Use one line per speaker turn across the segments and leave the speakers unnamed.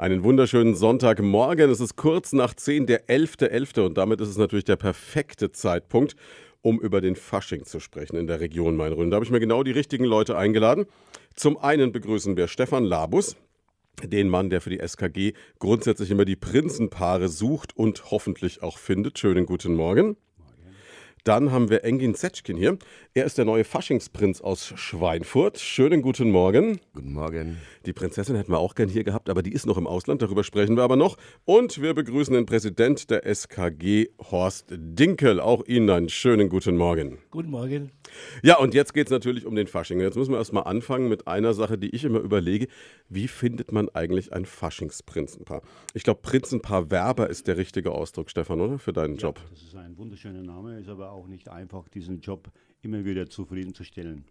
Einen wunderschönen Sonntagmorgen. Es ist kurz nach 10, der 11.11. .11. und damit ist es natürlich der perfekte Zeitpunkt, um über den Fasching zu sprechen in der Region Main-Rhön. Da habe ich mir genau die richtigen Leute eingeladen. Zum einen begrüßen wir Stefan Labus, den Mann, der für die SKG grundsätzlich immer die Prinzenpaare sucht und hoffentlich auch findet. Schönen guten Morgen. Dann haben wir Engin Zetschkin hier. Er ist der neue Faschingsprinz aus Schweinfurt. Schönen guten Morgen.
Guten Morgen.
Die Prinzessin hätten wir auch gern hier gehabt, aber die ist noch im Ausland. Darüber sprechen wir aber noch. Und wir begrüßen den Präsident der SKG, Horst Dinkel. Auch Ihnen einen schönen guten Morgen.
Guten Morgen.
Ja, und jetzt geht es natürlich um den Fasching. Jetzt müssen wir erstmal anfangen mit einer Sache, die ich immer überlege. Wie findet man eigentlich ein Faschingsprinzenpaar? Ich glaube, Prinzenpaar Werber ist der richtige Ausdruck, Stefan, oder? Für deinen
ja,
Job.
Das ist ein wunderschöner Name, ist aber auch nicht einfach, diesen Job immer wieder zufriedenzustellen.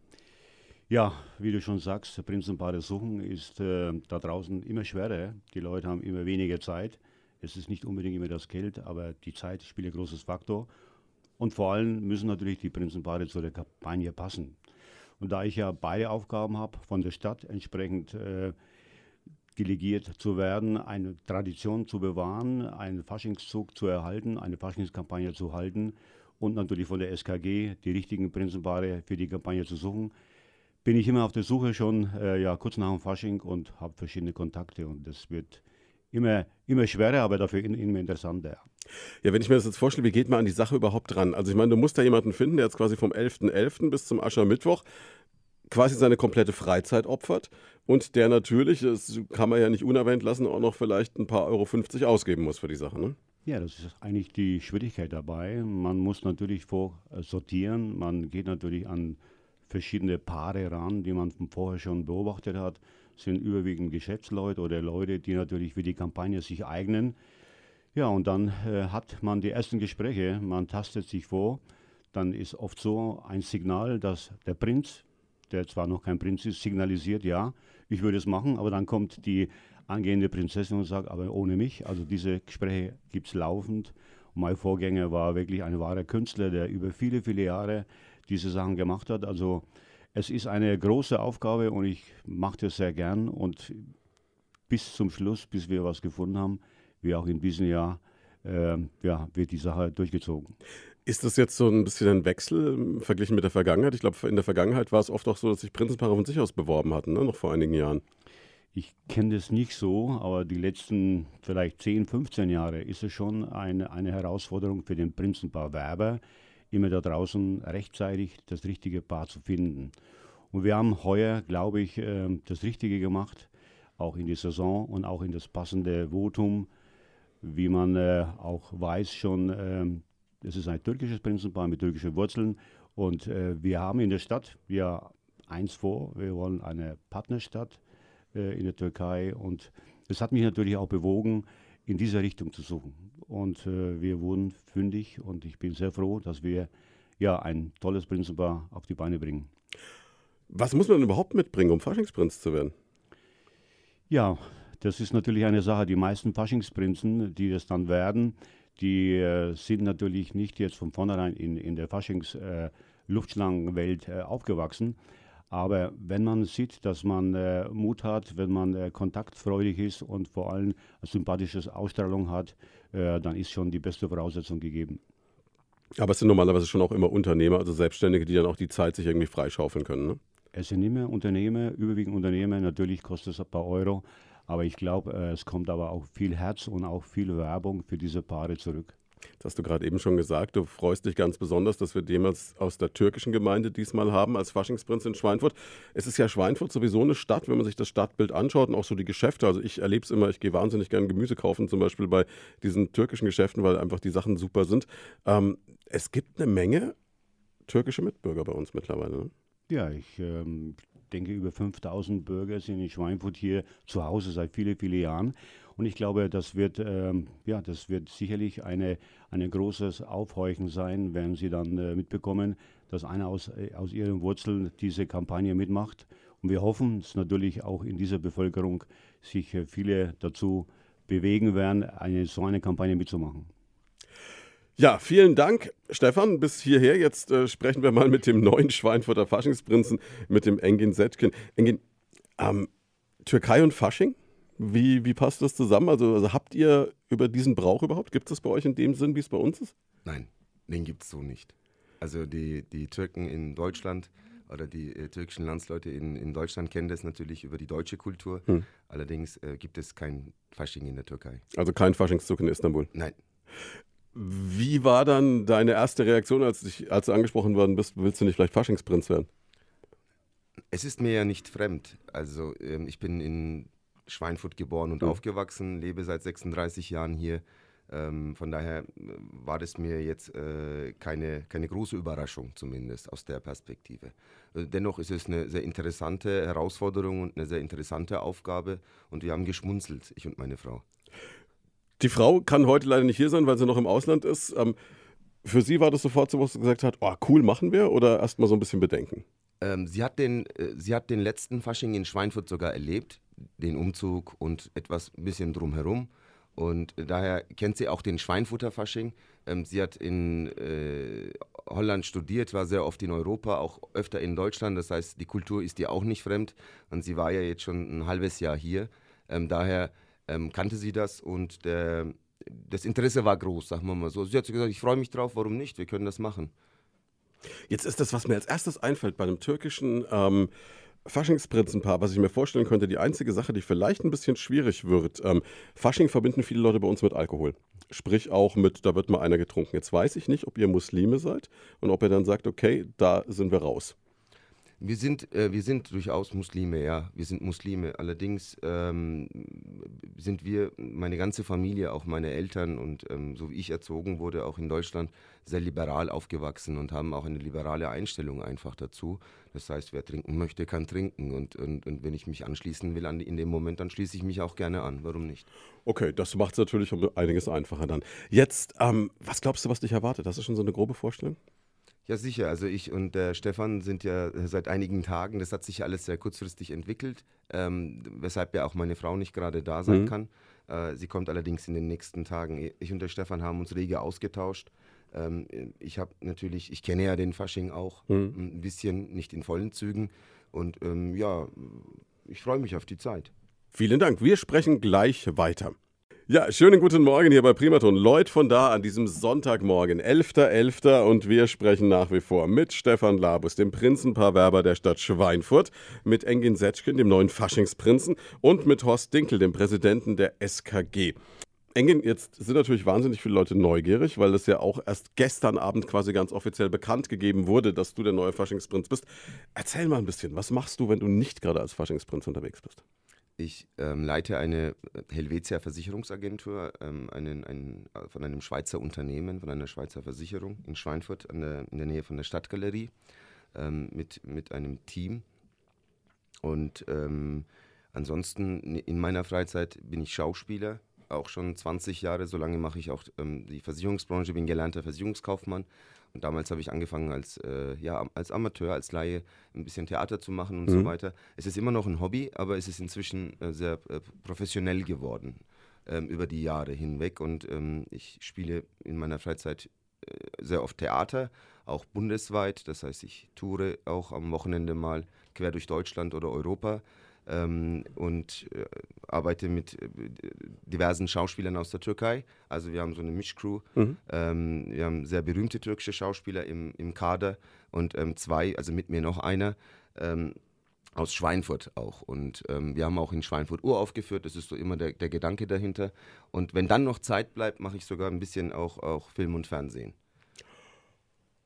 Ja, wie du schon sagst, Prinzenpaare suchen ist äh, da draußen immer schwerer. Die Leute haben immer weniger Zeit. Es ist nicht unbedingt immer das Geld, aber die Zeit spielt ein großes Faktor. Und vor allem müssen natürlich die Prinzenpaare zu der Kampagne passen. Und da ich ja beide Aufgaben habe, von der Stadt entsprechend äh, delegiert zu werden, eine Tradition zu bewahren, einen Faschingszug zu erhalten, eine Faschingskampagne zu halten und natürlich von der SKG die richtigen Prinzenpaare für die Kampagne zu suchen, bin ich immer auf der Suche schon äh, ja, kurz nach dem Fasching und habe verschiedene Kontakte und das wird immer, immer schwerer, aber dafür immer interessanter.
Ja, wenn ich mir das jetzt vorstelle, wie geht man an die Sache überhaupt dran? Also ich meine, du musst da jemanden finden, der jetzt quasi vom 11.11. .11. bis zum Aschermittwoch quasi seine komplette Freizeit opfert und der natürlich, das kann man ja nicht unerwähnt lassen, auch noch vielleicht ein paar Euro 50 ausgeben muss für die Sache. Ne?
Ja, das ist eigentlich die Schwierigkeit dabei. Man muss natürlich vorsortieren, man geht natürlich an verschiedene Paare ran, die man vorher schon beobachtet hat, sind überwiegend Geschäftsleute oder Leute, die natürlich für die Kampagne sich eignen. Ja, und dann äh, hat man die ersten Gespräche, man tastet sich vor, dann ist oft so ein Signal, dass der Prinz der zwar noch kein Prinz ist, signalisiert, ja, ich würde es machen, aber dann kommt die angehende Prinzessin und sagt, aber ohne mich. Also diese Gespräche gibt es laufend. Und mein Vorgänger war wirklich ein wahrer Künstler, der über viele, viele Jahre diese Sachen gemacht hat. Also es ist eine große Aufgabe und ich mache das sehr gern und bis zum Schluss, bis wir was gefunden haben, wie auch in diesem Jahr, äh, ja, wird die Sache durchgezogen.
Ist das jetzt so ein bisschen ein Wechsel ähm, verglichen mit der Vergangenheit? Ich glaube, in der Vergangenheit war es oft auch so, dass sich Prinzenpaare von sich aus beworben hatten, ne? noch vor einigen Jahren.
Ich kenne das nicht so, aber die letzten vielleicht 10, 15 Jahre ist es schon eine, eine Herausforderung für den Prinzenpaar Werber, immer da draußen rechtzeitig das richtige Paar zu finden. Und wir haben heuer, glaube ich, ähm, das Richtige gemacht, auch in die Saison und auch in das passende Votum, wie man äh, auch weiß schon ähm, es ist ein türkisches Prinzenpaar mit türkischen Wurzeln. Und äh, wir haben in der Stadt ja eins vor. Wir wollen eine Partnerstadt äh, in der Türkei. Und es hat mich natürlich auch bewogen, in dieser Richtung zu suchen. Und äh, wir wurden fündig und ich bin sehr froh, dass wir ja ein tolles Prinzenpaar auf die Beine bringen.
Was muss man denn überhaupt mitbringen, um Faschingsprinz zu werden?
Ja, das ist natürlich eine Sache. Die meisten Faschingsprinzen, die das dann werden, die äh, sind natürlich nicht jetzt von vornherein in, in der Faschings-Luftschlangenwelt äh, äh, aufgewachsen. Aber wenn man sieht, dass man äh, Mut hat, wenn man äh, kontaktfreudig ist und vor allem eine sympathische Ausstrahlung hat, äh, dann ist schon die beste Voraussetzung gegeben.
Aber es sind normalerweise schon auch immer Unternehmer, also Selbstständige, die dann auch die Zeit sich irgendwie freischaufeln können. Ne?
Es sind immer Unternehmer, überwiegend Unternehmer. Natürlich kostet es ein paar Euro, aber ich glaube, äh, es kommt aber auch viel Herz und auch viel Werbung für diese Paare zurück.
Das hast du gerade eben schon gesagt. Du freust dich ganz besonders, dass wir den aus der türkischen Gemeinde diesmal haben als Faschingsprinz in Schweinfurt. Es ist ja Schweinfurt sowieso eine Stadt, wenn man sich das Stadtbild anschaut und auch so die Geschäfte. Also ich erlebe es immer, ich gehe wahnsinnig gerne Gemüse kaufen, zum Beispiel bei diesen türkischen Geschäften, weil einfach die Sachen super sind. Ähm, es gibt eine Menge türkische Mitbürger bei uns mittlerweile. Ne?
Ja, ich ähm, denke, über 5000 Bürger sind in Schweinfurt hier zu Hause seit vielen, vielen Jahren. Und ich glaube, das wird, ähm, ja, das wird sicherlich eine, ein großes Aufhorchen sein, wenn sie dann äh, mitbekommen, dass einer aus, äh, aus ihren Wurzeln diese Kampagne mitmacht. Und wir hoffen, dass natürlich auch in dieser Bevölkerung sich äh, viele dazu bewegen werden, eine, so eine Kampagne mitzumachen.
Ja, vielen Dank, Stefan, bis hierher. Jetzt äh, sprechen wir mal mit dem neuen Schweinfurter Faschingsprinzen, mit dem Engin Setkin. Engin, ähm, Türkei und Fasching, Wie, wie passt das zusammen? Also, also habt ihr über diesen Brauch überhaupt? Gibt es das bei euch in dem Sinn, wie es bei uns ist?
Nein, den gibt es so nicht. Also die, die Türken in Deutschland oder die äh, türkischen Landsleute in, in Deutschland kennen das natürlich über die deutsche Kultur. Hm. Allerdings äh, gibt es kein Fasching in der Türkei.
Also kein Faschingszug in Istanbul?
Nein.
Wie war dann deine erste Reaktion, als, dich, als du angesprochen worden bist, willst du nicht vielleicht Faschingsprinz werden?
Es ist mir ja nicht fremd. Also ähm, ich bin in Schweinfurt geboren und mhm. aufgewachsen, lebe seit 36 Jahren hier. Ähm, von daher äh, war das mir jetzt äh, keine, keine große Überraschung, zumindest aus der Perspektive. Äh, dennoch ist es eine sehr interessante Herausforderung und eine sehr interessante Aufgabe und wir haben geschmunzelt, ich und meine Frau.
Die Frau kann heute leider nicht hier sein, weil sie noch im Ausland ist. Ähm, für sie war das sofort so, was sie gesagt hat, oh, cool, machen wir oder erst mal so ein bisschen Bedenken?
Ähm, sie, hat den, äh, sie hat den letzten Fasching in Schweinfurt sogar erlebt, den Umzug und etwas ein bisschen drumherum. Und daher kennt sie auch den Schweinfutter Fasching. Ähm, sie hat in äh, Holland studiert, war sehr oft in Europa, auch öfter in Deutschland. Das heißt, die Kultur ist ihr auch nicht fremd. Und sie war ja jetzt schon ein halbes Jahr hier. Ähm, daher ähm, kannte sie das und der, das Interesse war groß, sagen wir mal so. Sie hat gesagt, ich freue mich drauf, warum nicht? Wir können das machen.
Jetzt ist das, was mir als erstes einfällt bei einem türkischen ähm, Faschingsprinzenpaar, was ich mir vorstellen könnte, die einzige Sache, die vielleicht ein bisschen schwierig wird. Ähm, Fasching verbinden viele Leute bei uns mit Alkohol. Sprich auch mit, da wird mal einer getrunken. Jetzt weiß ich nicht, ob ihr Muslime seid und ob ihr dann sagt, okay, da sind wir raus.
Wir sind, äh, wir sind durchaus Muslime, ja. Wir sind Muslime. Allerdings ähm, sind wir, meine ganze Familie, auch meine Eltern und ähm, so wie ich erzogen wurde, auch in Deutschland, sehr liberal aufgewachsen und haben auch eine liberale Einstellung einfach dazu. Das heißt, wer trinken möchte, kann trinken. Und, und, und wenn ich mich anschließen will an, in dem Moment, dann schließe ich mich auch gerne an. Warum nicht?
Okay, das macht es natürlich um einiges einfacher dann. Jetzt, ähm, was glaubst du, was dich erwartet? Hast du schon so eine grobe Vorstellung?
Ja, sicher. Also ich und der Stefan sind ja seit einigen Tagen, das hat sich alles sehr kurzfristig entwickelt, ähm, weshalb ja auch meine Frau nicht gerade da sein mhm. kann. Äh, sie kommt allerdings in den nächsten Tagen. Ich und der Stefan haben uns rege ausgetauscht. Ähm, ich habe natürlich, ich kenne ja den Fasching auch mhm. ein bisschen, nicht in vollen Zügen. Und ähm, ja, ich freue mich auf die Zeit.
Vielen Dank. Wir sprechen gleich weiter. Ja, schönen guten Morgen hier bei Primaton. Lloyd von da an diesem Sonntagmorgen, 11.11. .11. und wir sprechen nach wie vor mit Stefan Labus, dem Prinzenpaarwerber der Stadt Schweinfurt, mit Engin Setschkin, dem neuen Faschingsprinzen und mit Horst Dinkel, dem Präsidenten der SKG. Engin, jetzt sind natürlich wahnsinnig viele Leute neugierig, weil es ja auch erst gestern Abend quasi ganz offiziell bekannt gegeben wurde, dass du der neue Faschingsprinz bist. Erzähl mal ein bisschen, was machst du, wenn du nicht gerade als Faschingsprinz unterwegs bist?
Ich ähm, leite eine äh, Helvetia Versicherungsagentur ähm, einen, einen, äh, von einem Schweizer Unternehmen, von einer Schweizer Versicherung in Schweinfurt der, in der Nähe von der Stadtgalerie ähm, mit, mit einem Team. Und ähm, ansonsten in meiner Freizeit bin ich Schauspieler, auch schon 20 Jahre. So lange mache ich auch ähm, die Versicherungsbranche, bin gelernter Versicherungskaufmann und damals habe ich angefangen als, äh, ja, als Amateur, als Laie ein bisschen Theater zu machen und mhm. so weiter. Es ist immer noch ein Hobby, aber es ist inzwischen äh, sehr äh, professionell geworden ähm, über die Jahre hinweg. Und ähm, ich spiele in meiner Freizeit äh, sehr oft Theater, auch bundesweit. Das heißt, ich toure auch am Wochenende mal quer durch Deutschland oder Europa ähm, und äh, arbeite mit äh, diversen Schauspielern aus der Türkei. Also wir haben so eine Mischcrew. Mhm. Ähm, wir haben sehr berühmte türkische Schauspieler im, im Kader und ähm, zwei, also mit mir noch einer ähm, aus Schweinfurt auch. Und ähm, wir haben auch in Schweinfurt uraufgeführt. Das ist so immer der, der Gedanke dahinter. Und wenn dann noch Zeit bleibt, mache ich sogar ein bisschen auch, auch Film und Fernsehen.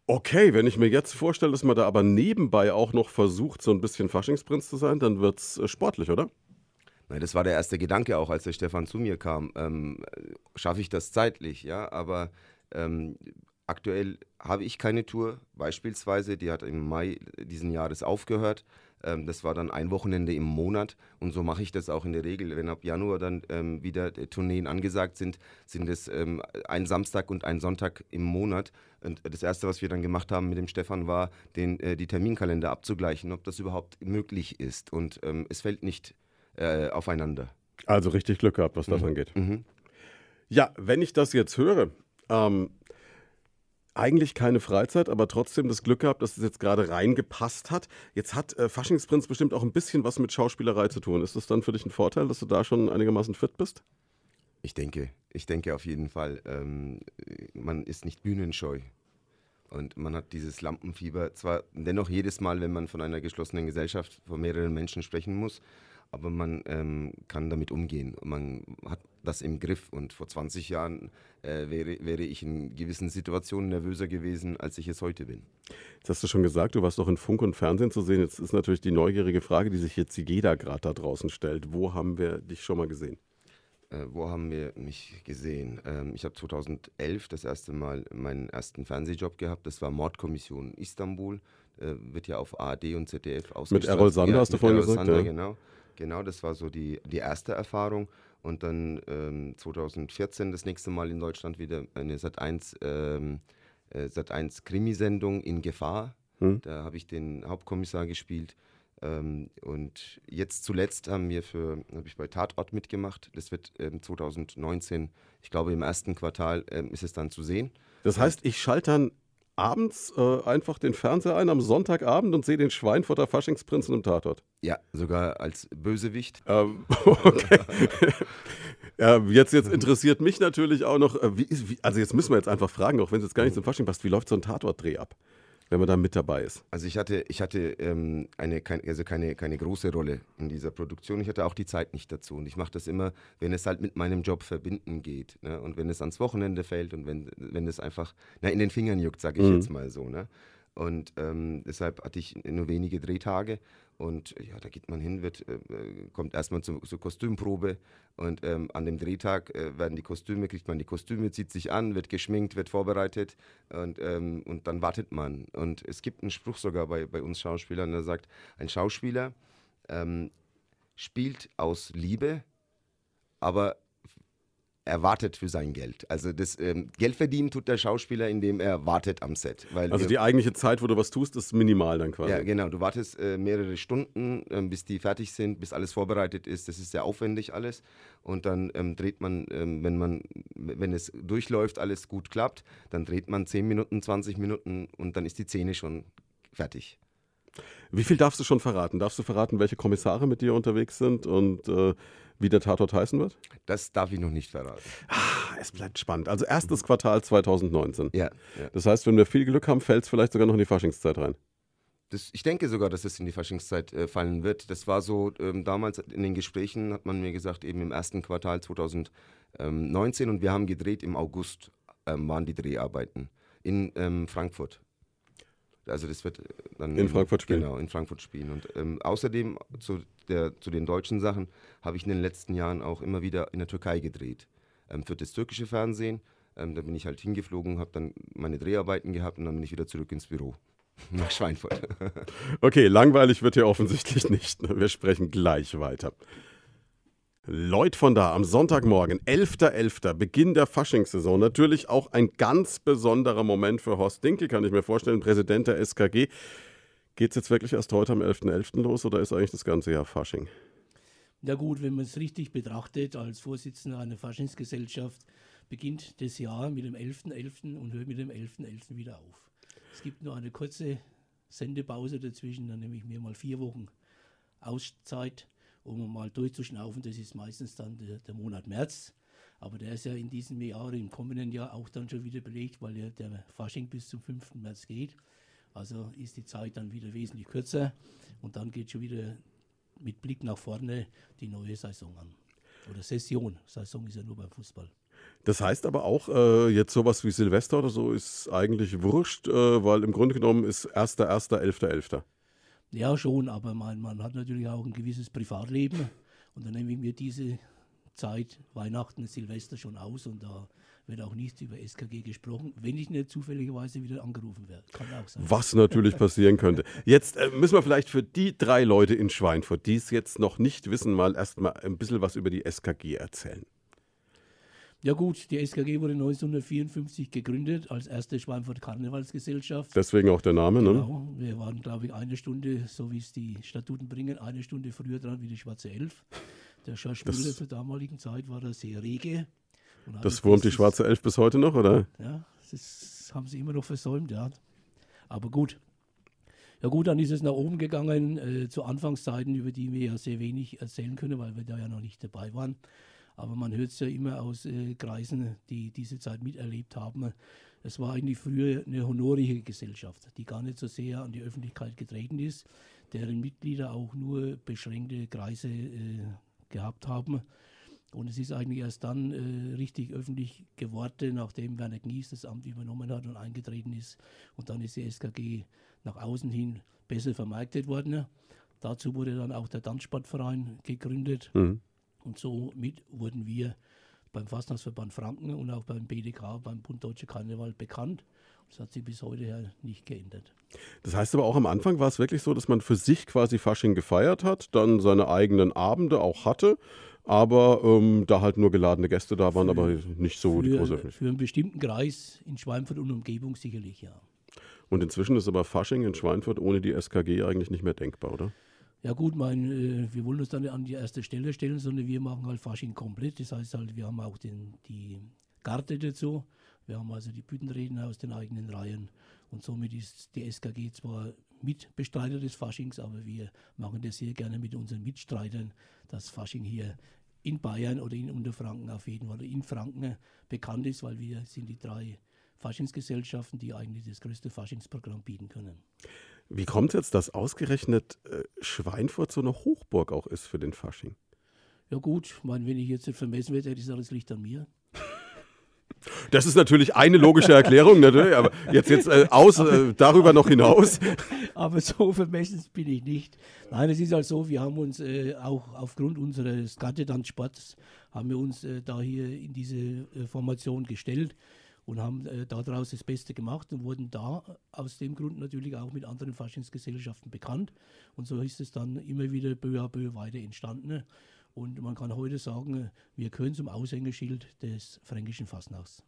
Okay, wenn ich mir jetzt vorstelle, dass man da aber nebenbei auch noch versucht, so ein bisschen Faschingsprinz zu sein, dann wird es äh, sportlich, oder?
Nein, das war der erste Gedanke auch, als der Stefan zu mir kam. Ähm, Schaffe ich das zeitlich, ja? Aber ähm, aktuell habe ich keine Tour, beispielsweise. Die hat im Mai diesen Jahres aufgehört. Ähm, das war dann ein Wochenende im Monat und so mache ich das auch in der Regel. Wenn ab Januar dann ähm, wieder äh, Tourneen angesagt sind, sind es ähm, ein Samstag und ein Sonntag im Monat. Und das Erste, was wir dann gemacht haben mit dem Stefan, war, den, äh, die Terminkalender abzugleichen, ob das überhaupt möglich ist. Und es fällt nicht äh, aufeinander.
Also richtig Glück gehabt, was das mhm. angeht. Mhm. Ja, wenn ich das jetzt höre, ähm, eigentlich keine Freizeit, aber trotzdem das Glück gehabt, dass es jetzt gerade reingepasst hat. Jetzt hat äh, Faschingsprinz bestimmt auch ein bisschen was mit Schauspielerei zu tun. Ist das dann für dich ein Vorteil, dass du da schon einigermaßen fit bist?
Ich denke, ich denke auf jeden Fall. Ähm, man ist nicht bühnenscheu. Und man hat dieses Lampenfieber zwar dennoch jedes Mal, wenn man von einer geschlossenen Gesellschaft vor mehreren Menschen sprechen muss, aber man ähm, kann damit umgehen. Man hat das im Griff. Und vor 20 Jahren äh, wäre, wäre ich in gewissen Situationen nervöser gewesen, als ich es heute bin.
Jetzt hast du schon gesagt, du warst doch in Funk und Fernsehen zu sehen. Jetzt ist natürlich die neugierige Frage, die sich jetzt jeder gerade da draußen stellt. Wo haben wir dich schon mal gesehen?
Äh, wo haben wir mich gesehen? Ähm, ich habe 2011 das erste Mal meinen ersten Fernsehjob gehabt. Das war Mordkommission Istanbul. Äh, wird ja auf ARD und ZDF ausgestrahlt.
Mit Errol Sander ja, hast du vorhin gesagt? Sander,
ja. Genau. Genau, das war so die, die erste Erfahrung. Und dann ähm, 2014 das nächste Mal in Deutschland wieder eine Sat1, ähm, äh, Sat1 Krimisendung in Gefahr. Hm. Da habe ich den Hauptkommissar gespielt. Ähm, und jetzt zuletzt haben wir für, habe ich bei Tatort mitgemacht. Das wird ähm, 2019, ich glaube im ersten Quartal ähm, ist es dann zu sehen.
Das heißt, ich schalte dann abends äh, einfach den Fernseher ein am Sonntagabend und sehe den Schweinfurter Faschingsprinzen im Tatort.
Ja, sogar als Bösewicht.
Ähm, okay. ja, jetzt, jetzt interessiert mich natürlich auch noch, äh, wie, wie, also jetzt müssen wir jetzt einfach fragen, auch wenn es jetzt gar nicht zum Fasching passt, wie läuft so ein Tatortdreh ab? Wenn man da mit dabei ist?
Also ich hatte, ich hatte ähm, eine, kein, also keine, keine große Rolle in dieser Produktion. Ich hatte auch die Zeit nicht dazu. Und ich mache das immer, wenn es halt mit meinem Job verbinden geht. Ne? Und wenn es ans Wochenende fällt und wenn, wenn es einfach na, in den Fingern juckt, sage ich mhm. jetzt mal so. Ne? Und ähm, deshalb hatte ich nur wenige Drehtage. Und ja, da geht man hin, wird, äh, kommt erstmal zur, zur Kostümprobe und ähm, an dem Drehtag äh, werden die Kostüme, kriegt man die Kostüme, zieht sich an, wird geschminkt, wird vorbereitet und, ähm, und dann wartet man. Und es gibt einen Spruch sogar bei, bei uns Schauspielern, der sagt, ein Schauspieler ähm, spielt aus Liebe, aber er wartet für sein Geld. Also das ähm, Geld verdienen tut der Schauspieler, indem er wartet am Set.
also die eigentliche Zeit, wo du was tust, ist minimal dann quasi.
Ja, genau. Du wartest äh, mehrere Stunden, ähm, bis die fertig sind, bis alles vorbereitet ist. Das ist sehr aufwendig alles. Und dann ähm, dreht man, ähm, wenn man, wenn es durchläuft, alles gut klappt, dann dreht man 10 Minuten, 20 Minuten und dann ist die Szene schon fertig.
Wie viel darfst du schon verraten? Darfst du verraten, welche Kommissare mit dir unterwegs sind und äh, wie der Tatort heißen wird?
Das darf ich noch nicht verraten.
Ah, es bleibt spannend. Also erstes. Quartal 2019.
Ja,
ja. Das heißt, wenn wir viel Glück haben, fällt es vielleicht sogar noch in die Faschingszeit rein.
Das, ich denke sogar, dass es in die Faschingszeit äh, fallen wird. Das war so, ähm, damals in den Gesprächen hat man mir gesagt, eben im ersten Quartal 2019 und wir haben gedreht im August, ähm, waren die Dreharbeiten in ähm, Frankfurt. Also das wird äh, dann
in Frankfurt spielen.
Genau, in Frankfurt spielen. Und ähm, außerdem zu, der, zu den deutschen Sachen habe ich in den letzten Jahren auch immer wieder in der Türkei gedreht. Ähm, für das türkische Fernsehen. Ähm, da bin ich halt hingeflogen, habe dann meine Dreharbeiten gehabt und dann bin ich wieder zurück ins Büro. Nach Schweinfurt.
okay, langweilig wird hier offensichtlich nicht. Wir sprechen gleich weiter. Lloyd von da am Sonntagmorgen, 11.11., .11., Beginn der Faschingssaison. Natürlich auch ein ganz besonderer Moment für Horst Dinkel, kann ich mir vorstellen, Präsident der SKG. Geht es jetzt wirklich erst heute am 11.11. .11. los oder ist eigentlich das ganze Jahr Fasching?
Na gut, wenn man es richtig betrachtet, als Vorsitzender einer Faschingsgesellschaft beginnt das Jahr mit dem 11.11. .11. und hört mit dem 11.11. .11. wieder auf. Es gibt nur eine kurze Sendepause dazwischen, dann nehme ich mir mal vier Wochen Auszeit um mal durchzuschnaufen. Das ist meistens dann der, der, Monat März. Aber der ist ja in diesem Jahr, im kommenden Jahr auch dann schon wieder belegt, weil ja der Fasching bis zum 5. März geht. Also ist die Zeit dann wieder wesentlich kürzer und dann geht schon wieder mit Blick nach vorne die neue Saison an. Oder Session. Saison ist ja nur beim Fußball.
Das heißt aber auch, äh, jetzt sowas wie Silvester oder so ist eigentlich wurscht, äh, weil im Grunde genommen ist 1.1., 11.11.
Ja, schon, aber man, man hat natürlich auch ein gewisses Privatleben. Und dann nehme ich mir diese Zeit, Weihnachten, Silvester schon aus und da wird auch nichts über SKG gesprochen, wenn ich nicht zufälligerweise wieder angerufen werde. Kann auch sein.
Was natürlich passieren könnte. Jetzt äh, müssen wir vielleicht für die drei Leute in Schweinfurt, die es jetzt noch nicht wissen, mal erstmal ein bisschen was über die SKG erzählen.
Ja gut, die SKG wurde 1954 gegründet als erste Schweinfurt Karnevalsgesellschaft.
Deswegen auch der Name, ne?
Genau. Wir waren, glaube ich, eine Stunde, so wie es die Statuten bringen, eine Stunde früher dran wie die Schwarze Elf. Der Schauspieler zur damaligen Zeit war da sehr rege.
Das wurmt die Schwarze Elf bis heute noch, oder?
Ja, das haben sie immer noch versäumt, ja. Aber gut. Ja gut, dann ist es nach oben gegangen äh, zu Anfangszeiten, über die wir ja sehr wenig erzählen können, weil wir da ja noch nicht dabei waren. Aber man hört es ja immer aus äh, Kreisen, die diese Zeit miterlebt haben. Es war eigentlich früher eine honorige Gesellschaft, die gar nicht so sehr an die Öffentlichkeit getreten ist, deren Mitglieder auch nur beschränkte Kreise äh, gehabt haben. Und es ist eigentlich erst dann äh, richtig öffentlich geworden, nachdem Werner Gnies das Amt übernommen hat und eingetreten ist. Und dann ist die SKG nach außen hin besser vermarktet worden. Dazu wurde dann auch der Tanzsportverein gegründet. Mhm. Und somit wurden wir beim Fastnachtsverband Franken und auch beim BDK, beim Bund Deutsche Karneval bekannt. Das hat sich bis heute ja nicht geändert.
Das heißt aber auch am Anfang war es wirklich so, dass man für sich quasi Fasching gefeiert hat, dann seine eigenen Abende auch hatte, aber ähm, da halt nur geladene Gäste da waren, für, aber nicht so
für,
die große Öffentlichkeit.
Für einen bestimmten Kreis in Schweinfurt und Umgebung sicherlich, ja.
Und inzwischen ist aber Fasching in Schweinfurt ohne die SKG eigentlich nicht mehr denkbar, oder?
Ja gut, mein, äh, wir wollen uns dann an die erste Stelle stellen, sondern wir machen halt Fasching komplett. Das heißt halt, wir haben auch den, die Karte dazu. Wir haben also die Büttenredner aus den eigenen Reihen. Und somit ist die SKG zwar Mitbestreiter des Faschings, aber wir machen das sehr gerne mit unseren Mitstreitern, dass Fasching hier in Bayern oder in Unterfranken auf jeden Fall in Franken bekannt ist, weil wir sind die drei Faschingsgesellschaften, die eigentlich das größte Faschingsprogramm bieten können.
Wie kommt es jetzt, dass ausgerechnet äh, Schweinfurt so eine Hochburg auch ist für den Fasching?
Ja gut, ich meine, wenn ich jetzt nicht vermessen werde, hätte ich gesagt, das liegt an mir.
Das ist natürlich eine logische Erklärung, natürlich, aber jetzt, jetzt äh, aus, äh, darüber noch hinaus.
Aber so vermessen bin ich nicht. Nein, es ist halt so, wir haben uns äh, auch aufgrund unseres Skattetanzsports, haben wir uns äh, da hier in diese äh, Formation gestellt und haben äh, daraus das Beste gemacht und wurden da aus dem Grund natürlich auch mit anderen Faschingsgesellschaften bekannt. Und so ist es dann immer wieder peu à peu weiter entstanden. Und man kann heute sagen, wir gehören zum Aushängeschild des fränkischen Fastnachts.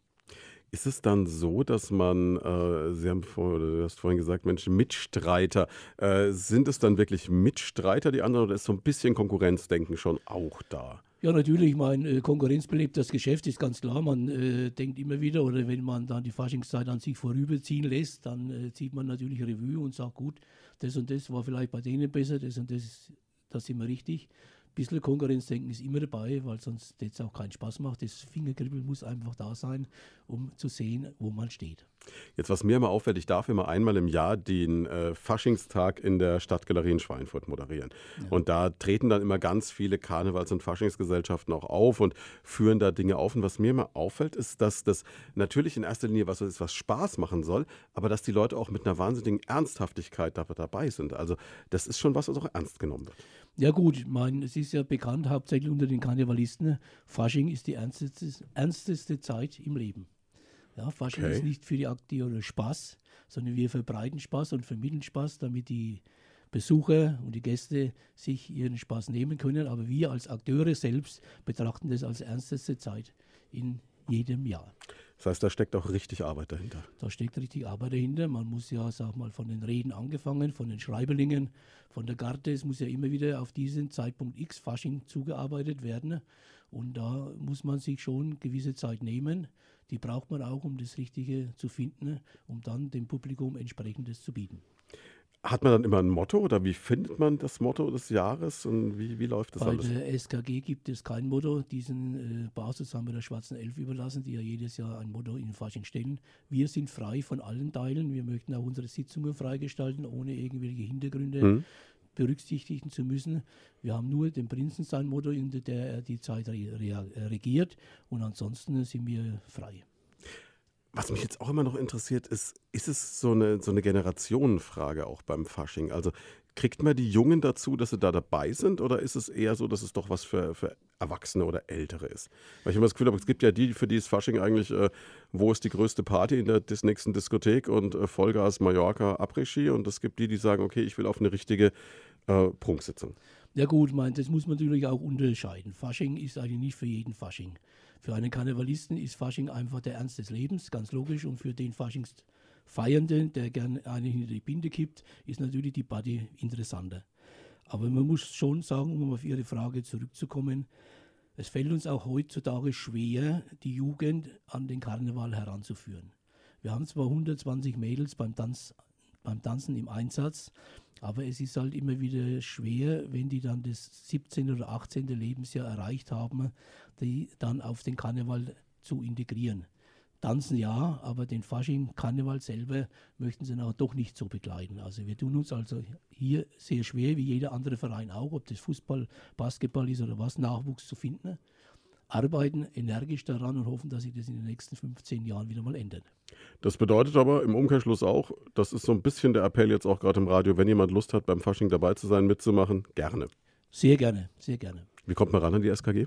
Ist es dann so, dass man, äh, Sie haben vor, du hast vorhin gesagt, Menschen, Mitstreiter, äh, sind es dann wirklich Mitstreiter, die anderen, oder ist so ein bisschen Konkurrenzdenken schon auch da?
Ja, natürlich, mein äh, konkurrenzbelebt das Geschäft ist ganz klar. Man äh, denkt immer wieder, oder wenn man dann die Faschingszeit an sich vorüberziehen lässt, dann äh, zieht man natürlich Revue und sagt, gut, das und das war vielleicht bei denen besser, das und das, das sind wir richtig bisschen Konkurrenzdenken ist immer dabei, weil sonst jetzt auch keinen Spaß macht. Das Fingerkribbeln muss einfach da sein, um zu sehen, wo man steht.
Jetzt, was mir immer auffällt, ich darf immer einmal im Jahr den äh, Faschingstag in der Stadtgalerie in Schweinfurt moderieren. Ja. Und da treten dann immer ganz viele Karnevals- und Faschingsgesellschaften auch auf und führen da Dinge auf. Und was mir immer auffällt, ist, dass das natürlich in erster Linie was ist, was Spaß machen soll, aber dass die Leute auch mit einer wahnsinnigen Ernsthaftigkeit dabei sind. Also das ist schon was, was auch ernst genommen wird.
Ja gut, ich meine, es ist ja bekannt, hauptsächlich unter den Karnevalisten, Fasching ist die ernsteste, ernsteste Zeit im Leben. Ja, Fasching okay. ist nicht für die Akte oder Spaß, sondern wir verbreiten Spaß und vermitteln Spaß, damit die Besucher und die Gäste sich ihren Spaß nehmen können. Aber wir als Akteure selbst betrachten das als ernsteste Zeit in jedem Jahr.
Das heißt, da steckt auch richtig Arbeit dahinter.
Da steckt richtig Arbeit dahinter. Man muss ja, sag mal, von den Reden angefangen, von den Schreiberlingen, von der Garde. Es muss ja immer wieder auf diesen Zeitpunkt X Fasching zugearbeitet werden. Und da muss man sich schon gewisse Zeit nehmen. Die braucht man auch, um das Richtige zu finden, um dann dem Publikum entsprechendes zu bieten.
Hat man dann immer ein Motto oder wie findet man das Motto des Jahres und wie, wie läuft das
Bei
alles?
Bei der SKG gibt es kein Motto. Diesen äh, Basis haben wir der Schwarzen Elf überlassen, die ja jedes Jahr ein Motto in Fasching stellen. Wir sind frei von allen Teilen. Wir möchten auch unsere Sitzungen freigestalten, ohne irgendwelche Hintergründe mhm. Berücksichtigen zu müssen. Wir haben nur den Prinzen sein Motto, in der er die Zeit regiert und ansonsten sind wir frei.
Was mich jetzt auch immer noch interessiert, ist, ist es so eine, so eine Generationenfrage auch beim Fasching? Also kriegt man die Jungen dazu, dass sie da dabei sind oder ist es eher so, dass es doch was für, für Erwachsene oder Ältere ist? Weil ich immer das Gefühl habe, es gibt ja die, für die ist Fasching eigentlich, äh, wo ist die größte Party in der des nächsten Diskothek und äh, Vollgas Mallorca Après-Ski und es gibt die, die sagen, okay, ich will auf eine richtige äh, Prunksitzung.
Ja gut, mein, das muss man natürlich auch unterscheiden. Fasching ist eigentlich nicht für jeden Fasching. Für einen Karnevalisten ist Fasching einfach der Ernst des Lebens, ganz logisch. Und für den Faschingsfeiernden, der gerne einen hinter die Binde kippt, ist natürlich die Party interessanter. Aber man muss schon sagen, um auf Ihre Frage zurückzukommen, es fällt uns auch heutzutage schwer, die Jugend an den Karneval heranzuführen. Wir haben zwar 120 Mädels beim, Tanz, beim Tanzen im Einsatz, aber es ist halt immer wieder schwer, wenn die dann das 17. oder 18. Lebensjahr erreicht haben, die dann auf den Karneval zu integrieren. Tanzen ja, aber den Fasching Karneval selber möchten sie auch doch nicht so begleiten. Also wir tun uns also hier sehr schwer, wie jeder andere Verein auch, ob das Fußball, Basketball ist oder was, Nachwuchs zu finden. Arbeiten energisch daran und hoffen, dass sich das in den nächsten 15 Jahren wieder mal ändert.
Das bedeutet aber im Umkehrschluss auch, das ist so ein bisschen der Appell jetzt auch gerade im Radio, wenn jemand Lust hat, beim Fasching dabei zu sein, mitzumachen, gerne.
Sehr gerne, sehr gerne.
Wie kommt man ran an die SKG?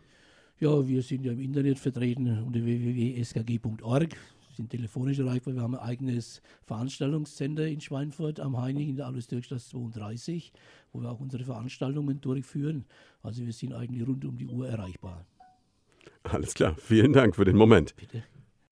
Ja, wir sind ja im Internet vertreten unter www.skg.org, sind telefonisch erreichbar. Wir haben ein eigenes Veranstaltungscenter in Schweinfurt am Heinig in der Aulus-Dirkstraße 32, wo wir auch unsere Veranstaltungen durchführen. Also wir sind eigentlich rund um die Uhr erreichbar.
Alles klar, vielen Dank für den Moment.
Bitte.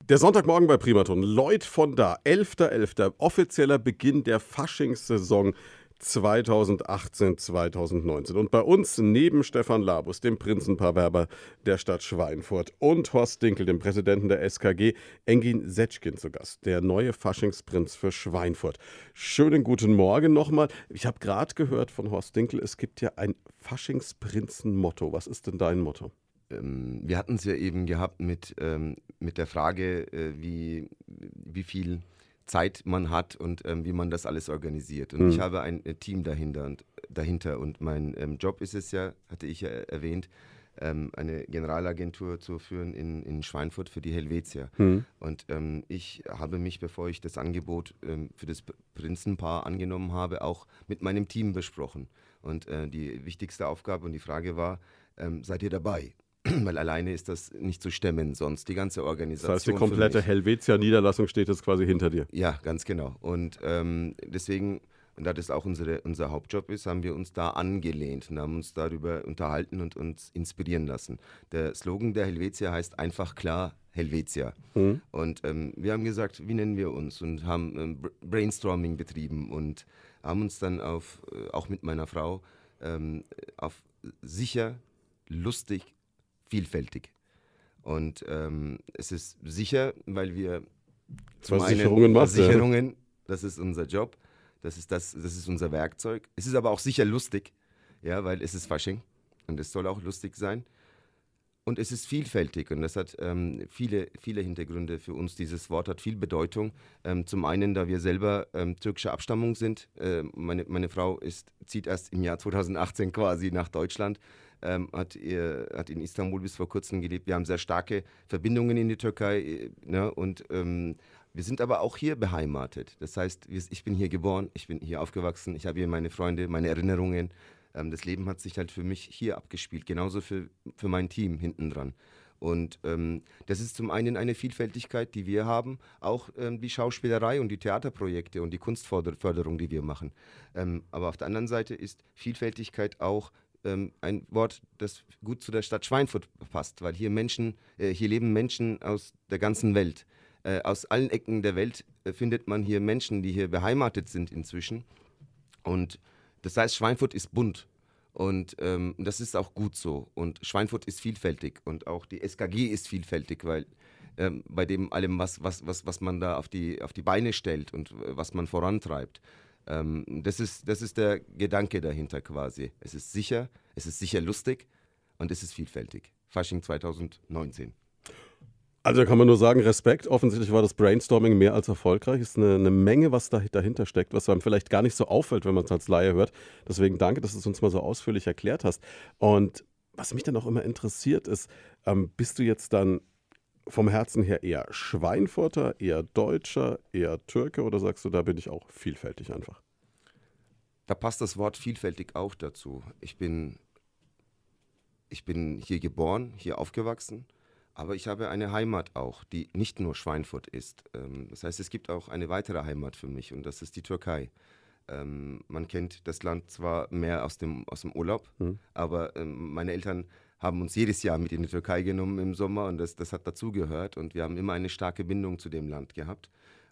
Der Sonntagmorgen bei Primaton. Lloyd von da, 11.11., .11., offizieller Beginn der Faschingssaison 2018, 2019. Und bei uns neben Stefan Labus, dem Prinzenpaarwerber der Stadt Schweinfurt und Horst Dinkel, dem Präsidenten der SKG, Engin Setschkin zu Gast, der neue Faschingsprinz für Schweinfurt. Schönen guten Morgen nochmal. Ich habe gerade gehört von Horst Dinkel, es gibt ja ein Faschingsprinzen-Motto. Was ist denn dein Motto?
Ähm, wir hatten es ja eben gehabt mit, ähm, mit der Frage, äh, wie, wie viel Zeit man hat und ähm, wie man das alles organisiert. Und mhm. ich habe ein äh, Team dahinter und, dahinter und mein ähm, Job ist es ja, hatte ich ja erwähnt, ähm, eine Generalagentur zu führen in, in Schweinfurt für die Helvetia. Mhm. Und ähm, ich habe mich, bevor ich das Angebot ähm, für das Prinzenpaar angenommen habe, auch mit meinem Team besprochen. Und äh, die wichtigste Aufgabe und die Frage war, ähm, seid ihr dabei? weil alleine ist das nicht zu stemmen, sonst die ganze Organisation.
Das heißt, die komplette Helvetia-Niederlassung steht jetzt quasi hinter dir.
Ja, ganz genau. Und ähm, deswegen, und da das auch unsere, unser Hauptjob ist, haben wir uns da angelehnt und haben uns darüber unterhalten und uns inspirieren lassen. Der Slogan der Helvetia heißt einfach klar Helvetia. Mhm. Und ähm, wir haben gesagt, wie nennen wir uns und haben ähm, Brainstorming betrieben und haben uns dann auf, äh, auch mit meiner Frau, ähm, auf sicher, lustig, vielfältig. Und ähm, es ist sicher, weil wir
Versicherungen,
einen, Versicherungen, das ist unser Job, das ist, das, das ist unser Werkzeug. Es ist aber auch sicher lustig, ja, weil es ist Fasching und es soll auch lustig sein. Und es ist vielfältig und das hat ähm, viele, viele Hintergründe für uns. Dieses Wort hat viel Bedeutung. Ähm, zum einen, da wir selber ähm, türkischer Abstammung sind. Äh, meine, meine Frau ist, zieht erst im Jahr 2018 quasi nach Deutschland ähm, hat, ihr, hat in Istanbul bis vor kurzem gelebt. Wir haben sehr starke Verbindungen in die Türkei äh, ne? und ähm, wir sind aber auch hier beheimatet. Das heißt, ich bin hier geboren, ich bin hier aufgewachsen, ich habe hier meine Freunde, meine Erinnerungen. Ähm, das Leben hat sich halt für mich hier abgespielt, genauso für, für mein Team hinten dran. Und ähm, das ist zum einen eine Vielfältigkeit, die wir haben, auch ähm, die Schauspielerei und die Theaterprojekte und die Kunstförderung, die wir machen. Ähm, aber auf der anderen Seite ist Vielfältigkeit auch ähm, ein Wort, das gut zu der Stadt Schweinfurt passt, weil hier Menschen, äh, hier leben Menschen aus der ganzen Welt. Äh, aus allen Ecken der Welt äh, findet man hier Menschen, die hier beheimatet sind inzwischen. Und das heißt, Schweinfurt ist bunt. Und ähm, das ist auch gut so. Und Schweinfurt ist vielfältig und auch die SKG ist vielfältig, weil ähm, bei dem allem, was, was, was, was man da auf die, auf die Beine stellt und äh, was man vorantreibt. Ähm, das, ist, das ist der Gedanke dahinter quasi. Es ist sicher, es ist sicher lustig und es ist vielfältig. Fasching 2019.
Also kann man nur sagen, Respekt. Offensichtlich war das Brainstorming mehr als erfolgreich. Es ist eine, eine, Menge, was da, dahinter steckt, was einem vielleicht gar nicht so auffällt, wenn man es als Laie hört. Deswegen danke, dass du es uns mal so ausführlich erklärt hast. Und was mich dann auch immer interessiert ist, ähm, bist du jetzt dann vom Herzen her eher Schweinfurter, eher Deutscher, eher Türke oder sagst du, da bin ich auch vielfältig einfach?
Da passt das Wort vielfältig auch dazu. Ich bin, ich bin hier geboren, hier aufgewachsen, aber ich habe eine Heimat auch, die nicht nur Schweinfurt ist. Ähm, das heißt, es gibt auch eine weitere Heimat für mich und das ist die Türkei. Ähm, man kennt das Land zwar mehr aus dem, aus dem Urlaub, mhm. aber ähm, meine Eltern haben uns jedes Jahr mit in die Türkei genommen im Sommer und das, das hat dazugehört und wir haben immer eine starke Bindung zu dem Land gehabt.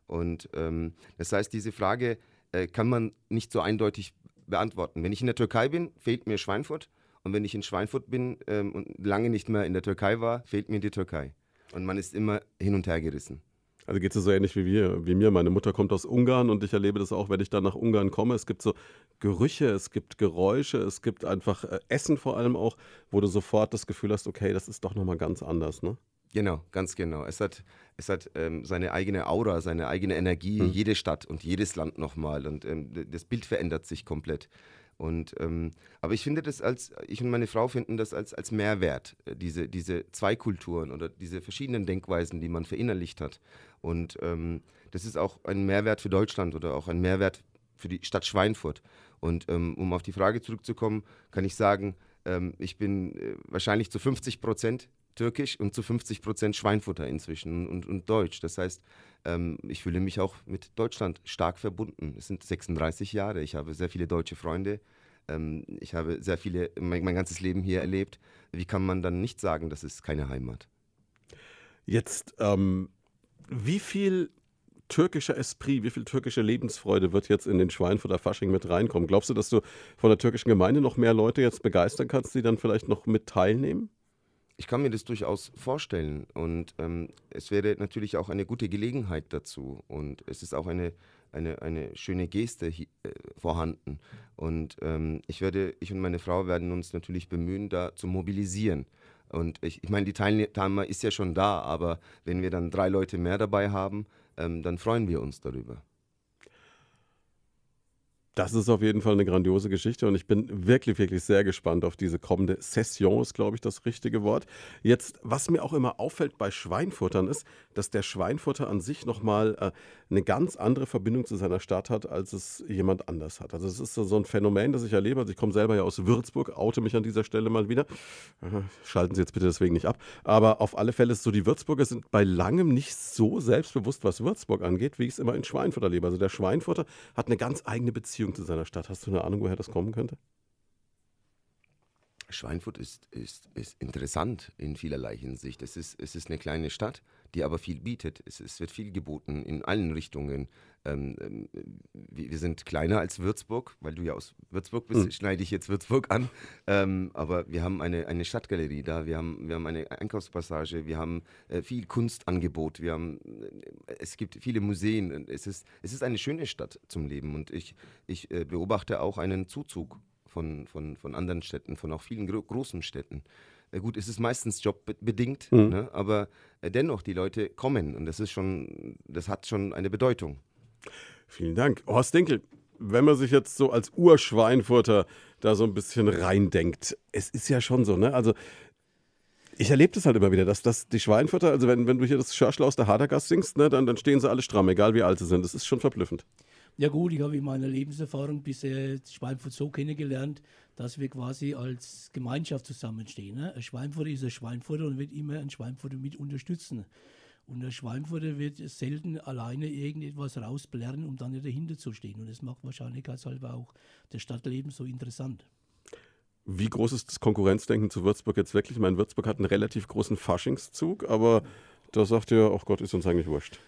Und ähm, das heißt, diese Frage äh, kann man nicht so eindeutig beantworten. Wenn ich in der Türkei bin, fehlt mir Schweinfurt und wenn ich in Schweinfurt bin ähm, und lange nicht mehr in der Türkei war, fehlt mir die Türkei. Und man ist immer hin und her gerissen.
Also geht es so ähnlich wie wir, wie mir. Meine Mutter kommt aus Ungarn und ich erlebe das auch, wenn ich dann nach Ungarn komme. Es gibt so Gerüche, es gibt Geräusche, es gibt einfach äh, Essen vor allem auch, wo du sofort das Gefühl hast, okay, das ist doch nochmal ganz anders, ne?
Genau, ganz genau. Es hat, es hat ähm, seine eigene Aura, seine eigene Energie, mhm. jede Stadt und jedes Land nochmal. Und ähm, das Bild verändert sich komplett. Und, ähm, aber ich finde das als, ich und meine Frau finden das als, als Mehrwert, äh, diese, diese zwei Kulturen oder diese verschiedenen Denkweisen, die man verinnerlicht hat. Und ähm, das ist auch ein Mehrwert für Deutschland oder auch ein Mehrwert für die Stadt Schweinfurt. Und ähm, um auf die Frage zurückzukommen, kann ich sagen, ähm, ich bin äh, wahrscheinlich zu 50 Prozent türkisch und zu 50 Prozent Schweinfutter inzwischen und, und Deutsch. Das heißt, ähm, ich fühle mich auch mit Deutschland stark verbunden. Es sind 36 Jahre. Ich habe sehr viele deutsche Freunde. Ähm, ich habe sehr viele, mein, mein, ganzes Leben hier erlebt. Wie kann man dann nicht sagen, das ist keine Heimat?
Jetzt, ähm, wie viel türkischer Esprit, wie viel türkische Lebensfreude wird jetzt in den Schweinfurter Fasching mit reinkommen? Glaubst du, dass du von der türkischen Gemeinde noch mehr Leute jetzt begeistern kannst, die dann vielleicht noch mit teilnehmen?
Ich kann mir das durchaus vorstellen und ähm, es wäre natürlich auch eine gute Gelegenheit dazu und es ist auch eine, eine, eine schöne Geste äh, vorhanden und ähm, ich werde, ich und meine Frau werden uns natürlich bemühen, da zu mobilisieren. Und ich, ich meine, die Teilnehmer ist ja schon da, aber wenn wir dann drei Leute mehr dabei haben, ähm, dann freuen wir uns darüber.
Das ist auf jeden Fall eine grandiose Geschichte und ich bin wirklich, wirklich sehr gespannt auf diese kommende Session, ist, glaube ich, das richtige Wort. Jetzt, was mir auch immer auffällt bei Schweinfuttern ist, dass der Schweinfutter an sich nochmal äh, eine ganz andere Verbindung zu seiner Stadt hat, als es jemand anders hat. Also es ist so ein Phänomen, das ich erlebe. Also ich komme selber ja aus Würzburg, oute mich an dieser Stelle mal wieder. Schalten Sie jetzt bitte deswegen nicht ab. Aber auf alle Fälle ist so, die Würzburger sind bei langem nicht so selbstbewusst, was Würzburg angeht, wie ich es immer in Schweinfutter lebe. Also der Schweinfutter hat eine ganz eigene Beziehung Beziehung zu seiner Stadt. Hast du eine Ahnung, woher das kommen könnte?
Schweinfurt ist, ist, ist interessant in vielerlei Hinsicht. Es ist, es ist eine kleine Stadt, die aber viel bietet. Es, es wird viel geboten in allen Richtungen. Ähm, ähm, wir sind kleiner als Würzburg, weil du ja aus Würzburg bist, mhm. schneide ich jetzt Würzburg an. Ähm, aber wir haben eine, eine Stadtgalerie da, wir haben, wir haben eine Einkaufspassage, wir haben äh, viel Kunstangebot, wir haben, äh, es gibt viele Museen. Es ist, es ist eine schöne Stadt zum Leben und ich, ich äh, beobachte auch einen Zuzug von, von, von anderen Städten, von auch vielen gro großen Städten. Äh, gut, es ist meistens jobbedingt, mhm. ne? aber äh, dennoch, die Leute kommen und das ist schon, das hat schon eine Bedeutung.
Vielen Dank. Horst Dinkel, wenn man sich jetzt so als Urschweinfurter da so ein bisschen reindenkt, es ist ja schon so, ne? Also ich erlebe das halt immer wieder, dass, dass die Schweinfurter, also wenn, wenn du hier das Schörschler aus der Hadergast singst, ne, dann, dann stehen sie alle stramm, egal wie alt sie sind. Das ist schon verblüffend.
Ja gut, ich habe in meiner Lebenserfahrung bisher Schweinfurt so kennengelernt, dass wir quasi als Gemeinschaft zusammenstehen. Ne? Ein Schweinfurter ist ein Schweinfurter und wird immer ein Schweinfurter mit unterstützen. Und der Schweinfurter wird selten alleine irgendetwas rausblerren, um dann nicht dahinter zu stehen. Und das macht wahrscheinlichkeitshalber auch das Stadtleben so interessant.
Wie groß ist das Konkurrenzdenken zu Würzburg jetzt wirklich? Ich meine, Würzburg hat einen relativ großen Faschingszug, aber da sagt ihr, ach Gott, ist uns eigentlich wurscht.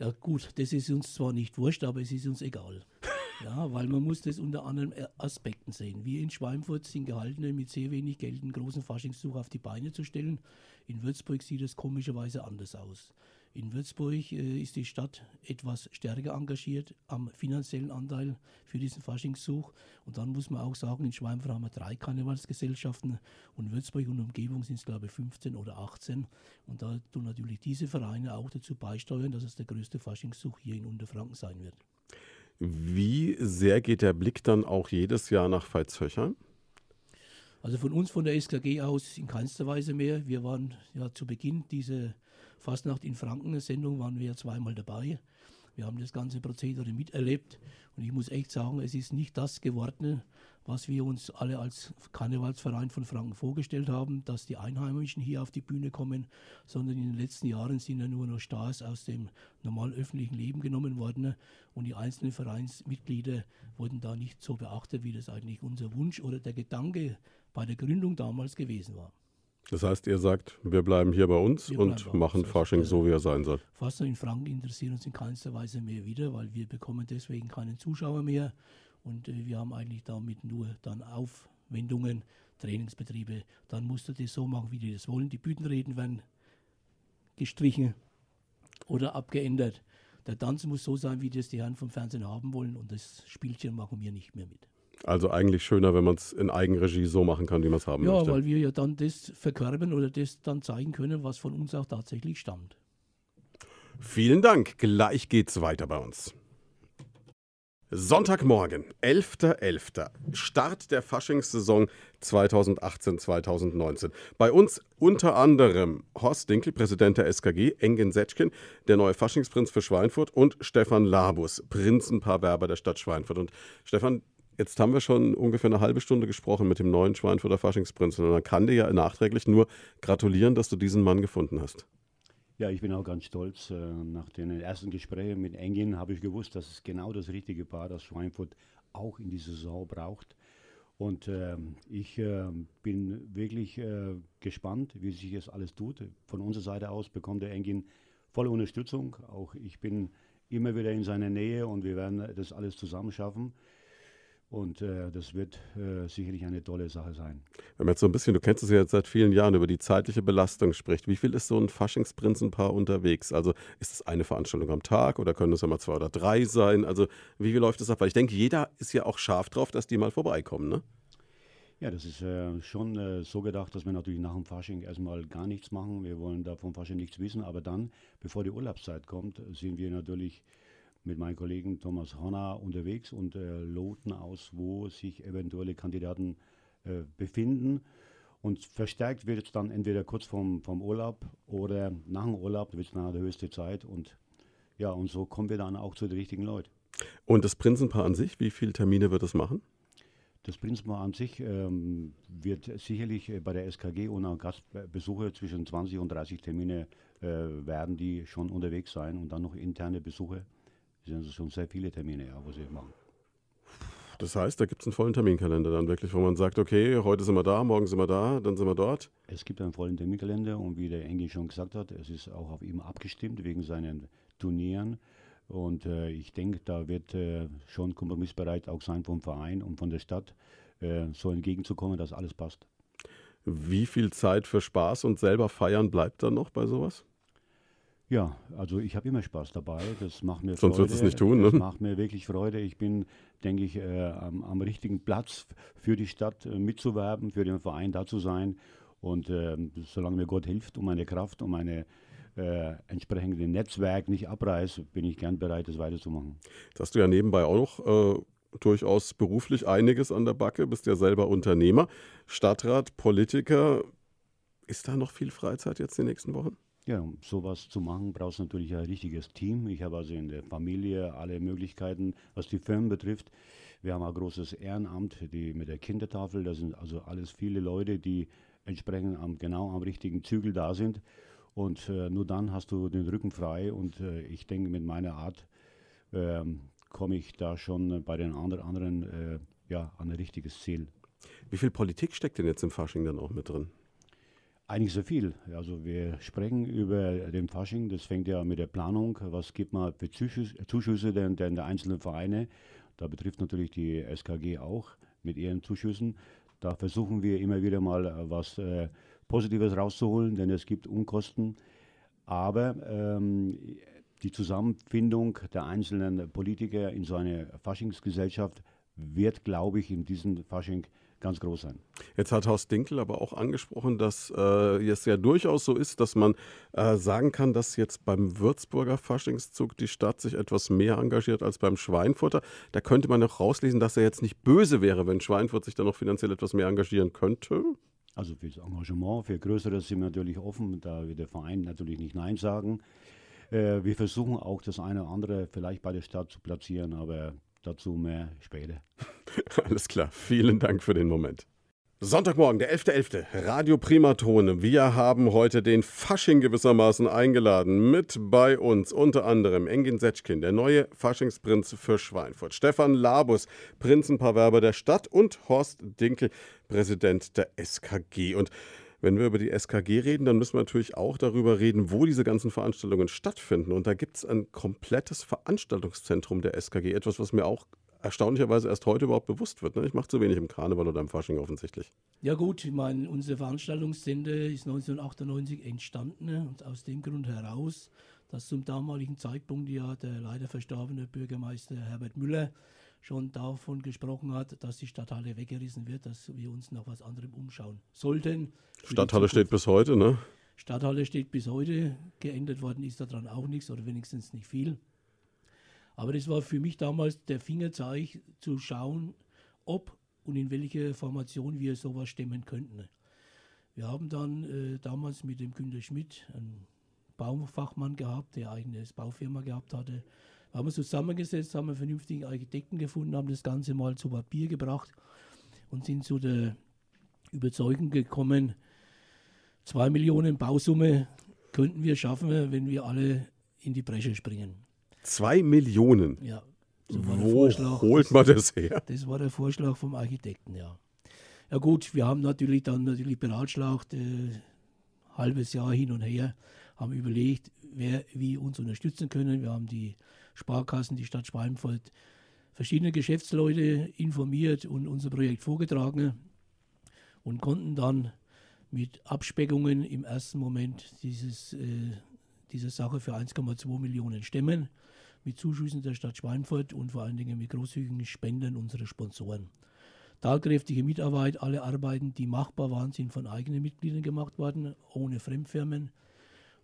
Ja gut, das ist uns zwar nicht wurscht, aber es ist uns egal. Ja, weil man muss das unter anderen Aspekten sehen. Wir in Schweinfurt sind gehalten, mit sehr wenig Geld einen großen Faschingszug auf die Beine zu stellen. In Würzburg sieht es komischerweise anders aus. In Würzburg äh, ist die Stadt etwas stärker engagiert am finanziellen Anteil für diesen Faschingszug. Und dann muss man auch sagen, in Schweinfurt haben wir drei Karnevalsgesellschaften und Würzburg und Umgebung sind es, glaube ich, 15 oder 18. Und da tun natürlich diese Vereine auch dazu beisteuern, dass es der größte Faschingszug hier in Unterfranken sein wird.
Wie sehr geht der Blick dann auch jedes Jahr nach Veitshöchheim?
Also von uns, von der SKG aus in keinster Weise mehr. Wir waren ja zu Beginn dieser Fastnacht in Franken Sendung waren wir ja zweimal dabei. Wir haben das ganze Prozedere miterlebt und ich muss echt sagen, es ist nicht das geworden, was wir uns alle als Karnevalsverein von Franken vorgestellt haben, dass die Einheimischen hier auf die Bühne kommen, sondern in den letzten Jahren sind ja nur noch Stars aus dem normalen öffentlichen Leben genommen worden und die einzelnen Vereinsmitglieder wurden da nicht so beachtet, wie das eigentlich unser Wunsch oder der Gedanke bei der Gründung damals gewesen war.
Das heißt, ihr sagt, wir bleiben hier bei uns wir und machen uns. Fasching so, wie er sein soll.
Fasching in Franken interessiert uns in keinster Weise mehr wieder, weil wir bekommen deswegen keinen Zuschauer mehr und äh, wir haben eigentlich damit nur dann Aufwendungen, Trainingsbetriebe. Dann musst du das so machen, wie die das wollen. Die Bühnenreden werden gestrichen oder abgeändert. Der Tanz muss so sein, wie das die Herren vom Fernsehen haben wollen und das Spielchen machen wir nicht mehr mit.
Also eigentlich schöner, wenn man es in Eigenregie so machen kann, wie man es haben
ja,
möchte.
Ja, weil wir ja dann das verkörben oder das dann zeigen können, was von uns auch tatsächlich stammt.
Vielen Dank. Gleich geht's weiter bei uns. Sonntagmorgen, 11.11. .11. Start der Faschingssaison 2018-2019. Bei uns unter anderem Horst Dinkel, Präsident der SKG, Engin Setschkin, der neue Faschingsprinz für Schweinfurt und Stefan Labus, Prinzenpaarwerber der Stadt Schweinfurt. Und Stefan, jetzt haben wir schon ungefähr eine halbe Stunde gesprochen mit dem neuen Schweinfurter Faschingsprinzen. Und man kann dir ja nachträglich nur gratulieren, dass du diesen Mann gefunden hast.
Ja, ich bin auch ganz stolz. Äh, nach den ersten Gesprächen mit Engin habe ich gewusst, dass es genau das richtige Paar, das Schweinfurt auch in die Saison braucht. Und äh, ich äh, bin wirklich äh, gespannt, wie sich das alles tut. Von unserer Seite aus bekommt der Engin volle Unterstützung. Auch ich bin immer wieder in seiner Nähe und wir werden das alles zusammen schaffen. Und äh, das wird äh, sicherlich eine tolle Sache sein.
Wenn man jetzt so ein bisschen, du kennst es ja jetzt seit vielen Jahren, über die zeitliche Belastung spricht, wie viel ist so ein Faschingsprinzenpaar unterwegs? Also ist es eine Veranstaltung am Tag oder können es ja mal zwei oder drei sein? Also wie viel läuft das ab? Weil ich denke, jeder ist ja auch scharf drauf, dass die mal vorbeikommen, ne?
Ja, das ist äh, schon äh, so gedacht, dass wir natürlich nach dem Fasching erstmal gar nichts machen. Wir wollen da vom Fasching nichts wissen, aber dann, bevor die Urlaubszeit kommt, sind wir natürlich mit meinem Kollegen Thomas Horner unterwegs und äh, loten aus, wo sich eventuelle Kandidaten äh, befinden. Und verstärkt wird es dann entweder kurz vorm, vom Urlaub oder nach dem Urlaub, wird es nach der höchste Zeit. Und ja, und so kommen wir dann auch zu den richtigen Leuten.
Und das Prinzenpaar an sich, wie viele Termine wird es machen?
Das Prinzenpaar an sich ähm, wird sicherlich äh, bei der SKG ohne Gastbesuche zwischen 20 und 30 Termine äh, werden die schon unterwegs sein und dann noch interne Besuche sind also schon sehr viele Termine, ja, wo sie machen.
Das heißt, da gibt es einen vollen Terminkalender dann wirklich, wo man sagt, okay, heute sind wir da, morgen sind wir da, dann sind wir dort.
Es gibt einen vollen Terminkalender und wie der Engi schon gesagt hat, es ist auch auf ihm abgestimmt wegen seinen Turnieren. Und äh, ich denke, da wird äh, schon kompromissbereit auch sein vom Verein und von der Stadt, äh, so entgegenzukommen, dass alles passt.
Wie viel Zeit für Spaß und selber feiern bleibt dann noch bei sowas?
Ja, also ich habe immer Spaß dabei. Das macht mir
Sonst
Freude.
wird es nicht tun,
ne?
Das
macht mir wirklich Freude. Ich bin, denke ich, äh, am, am, richtigen Platz für die Stadt äh, mitzuwerben, für den Verein da zu sein. Und äh, solange mir Gott hilft und meine Kraft und meine äh, entsprechende Netzwerk nicht abreißt, bin ich gern bereit, das weiterzumachen.
Das hast du ja nebenbei auch noch äh, durchaus beruflich einiges an der Backe, bist ja selber Unternehmer, Stadtrat, Politiker. Ist da noch viel Freizeit jetzt die nächsten Wochen?
Ja, um sowas zu machen, brauchst du natürlich ein richtiges Team. Ich habe also in der Familie alle Möglichkeiten, was die Firmen betrifft. Wir haben ein großes Ehrenamt die mit der Kindertafel. Das sind also alles viele Leute, die entsprechend am, genau am richtigen Zügel da sind. Und äh, nur dann hast du den Rücken frei. Und äh, ich denke, mit meiner Art äh, komme ich da schon bei den anderen, anderen äh, ja, an ein richtiges Ziel.
Wie viel Politik steckt denn jetzt im Fasching dann auch mit drin?
Eigentlich so viel. Also wir sprechen über den Fasching, das fängt ja mit der Planung, was gibt man für Zuschüsse, Zuschüsse der, der, der einzelnen Vereine. Da betrifft natürlich die SKG auch mit ihren Zuschüssen. Da versuchen wir immer wieder mal äh, was äh, Positives rauszuholen, denn es gibt Unkosten. Aber ähm, die Zusammenfindung der einzelnen Politiker in so einer Faschingsgesellschaft wird, glaube ich, in diesem Fasching ganz groß sein.
Jetzt hat Horst Dinkel aber auch angesprochen, dass äh, es ja durchaus so ist, dass man äh, sagen kann, dass jetzt beim Würzburger Faschingszug die Stadt sich etwas mehr engagiert als beim Schweinfurter. Da könnte man auch rauslesen, dass er jetzt nicht böse wäre, wenn Schweinfurt sich da noch finanziell etwas mehr engagieren könnte.
Also für das Engagement, für Größeres sind wir natürlich offen, da wird der Verein natürlich nicht Nein sagen. Äh, wir versuchen auch das eine oder andere vielleicht bei der Stadt zu platzieren, aber Dazu mehr später.
Alles klar. Vielen Dank für den Moment. Sonntagmorgen, der 11.11. .11. Radio Primatone. Wir haben heute den Fasching gewissermaßen eingeladen. Mit bei uns unter anderem Engin Setschkin, der neue Faschingsprinz für Schweinfurt. Stefan Labus, Prinzenpaarwerber der Stadt und Horst Dinkel, Präsident der SKG. Und wenn wir über die SKG reden, dann müssen wir natürlich auch darüber reden, wo diese ganzen Veranstaltungen stattfinden. Und da gibt es ein komplettes Veranstaltungszentrum der SKG. Etwas, was mir auch erstaunlicherweise erst heute überhaupt bewusst wird. Ne? Ich mache zu wenig im Karneval oder im Fasching offensichtlich.
Ja gut, ich meine, unser Veranstaltungszentrum ist 1998 entstanden ne? und aus dem Grund heraus, dass zum damaligen Zeitpunkt ja der leider verstorbene Bürgermeister Herbert Müller schon davon gesprochen hat, dass die Stadthalle weggerissen wird, dass wir uns nach was anderem umschauen sollten.
Stadthalle steht bis heute, ne?
Stadthalle steht bis heute. Geändert worden ist daran auch nichts oder wenigstens nicht viel. Aber das war für mich damals der Fingerzeig zu schauen, ob und in welcher Formation wir sowas stemmen könnten. Wir haben dann äh, damals mit dem Günter Schmidt einen Baufachmann gehabt, der eigenes Baufirma gehabt hatte. Wir haben uns zusammengesetzt, haben einen vernünftigen Architekten gefunden, haben das Ganze mal zu Papier gebracht und sind zu der Überzeugung gekommen, zwei Millionen Bausumme könnten wir schaffen, wenn wir alle in die Bresche springen.
Zwei Millionen?
Ja.
So Wo holt man das her?
Das war der Vorschlag vom Architekten, ja. Ja gut, wir haben natürlich dann natürlich beratschlagt, äh, halbes Jahr hin und her, haben überlegt, wer wie uns unterstützen können. Wir haben die Sparkassen, die Stadt Schweinfurt, verschiedene Geschäftsleute informiert und unser Projekt vorgetragen und konnten dann mit Abspeckungen im ersten Moment dieses, äh, diese Sache für 1,2 Millionen stemmen, mit Zuschüssen der Stadt Schweinfurt und vor allen Dingen mit großzügigen Spenden unserer Sponsoren. Tatkräftige Mitarbeit, alle Arbeiten, die machbar waren, sind von eigenen Mitgliedern gemacht worden, ohne Fremdfirmen.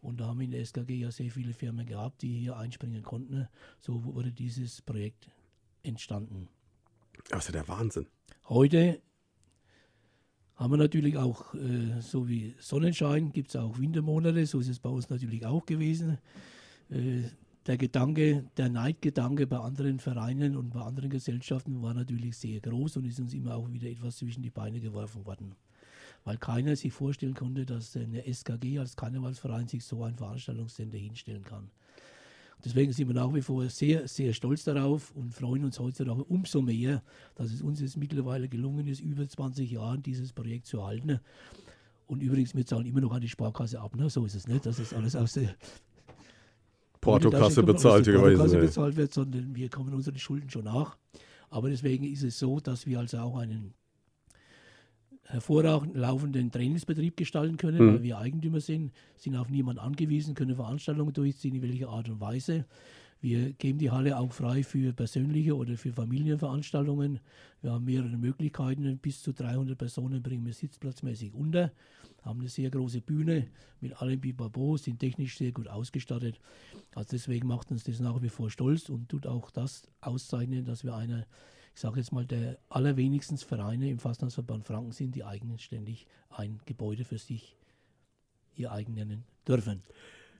Und da haben wir in der SKG ja sehr viele Firmen gehabt, die hier einspringen konnten. So wurde dieses Projekt entstanden.
Ja der Wahnsinn.
Heute haben wir natürlich auch, äh, so wie Sonnenschein, gibt es auch Wintermonate, so ist es bei uns natürlich auch gewesen. Äh, der Gedanke, der Neidgedanke bei anderen Vereinen und bei anderen Gesellschaften war natürlich sehr groß und ist uns immer auch wieder etwas zwischen die Beine geworfen worden. Weil keiner sich vorstellen konnte, dass eine SKG als Karnevalsverein sich so ein Veranstaltungssender hinstellen kann. Deswegen sind wir nach wie vor sehr, sehr stolz darauf und freuen uns heutzutage umso mehr, dass es uns jetzt mittlerweile gelungen ist, über 20 Jahre dieses Projekt zu halten. Und übrigens, wir zahlen immer noch an die Sparkasse ab. Ne? So ist es nicht, dass es alles aus der
Portokasse bezahlt gewesen
bezahlt wird, sondern wir kommen unseren Schulden schon nach. Aber deswegen ist es so, dass wir also auch einen hervorragend laufenden Trainingsbetrieb gestalten können, mhm. weil wir Eigentümer sind, sind auf niemanden angewiesen, können Veranstaltungen durchziehen, in welcher Art und Weise. Wir geben die Halle auch frei für persönliche oder für Familienveranstaltungen. Wir haben mehrere Möglichkeiten. Bis zu 300 Personen bringen wir sitzplatzmäßig unter. Haben eine sehr große Bühne mit allem Bibabo, sind technisch sehr gut ausgestattet. Also deswegen macht uns das nach wie vor stolz und tut auch das auszeichnen, dass wir einer ich sage jetzt mal, der allerwenigstens Vereine im Fastnachtsverband Franken sind, die eigenständig ein Gebäude für sich ihr eigen nennen dürfen.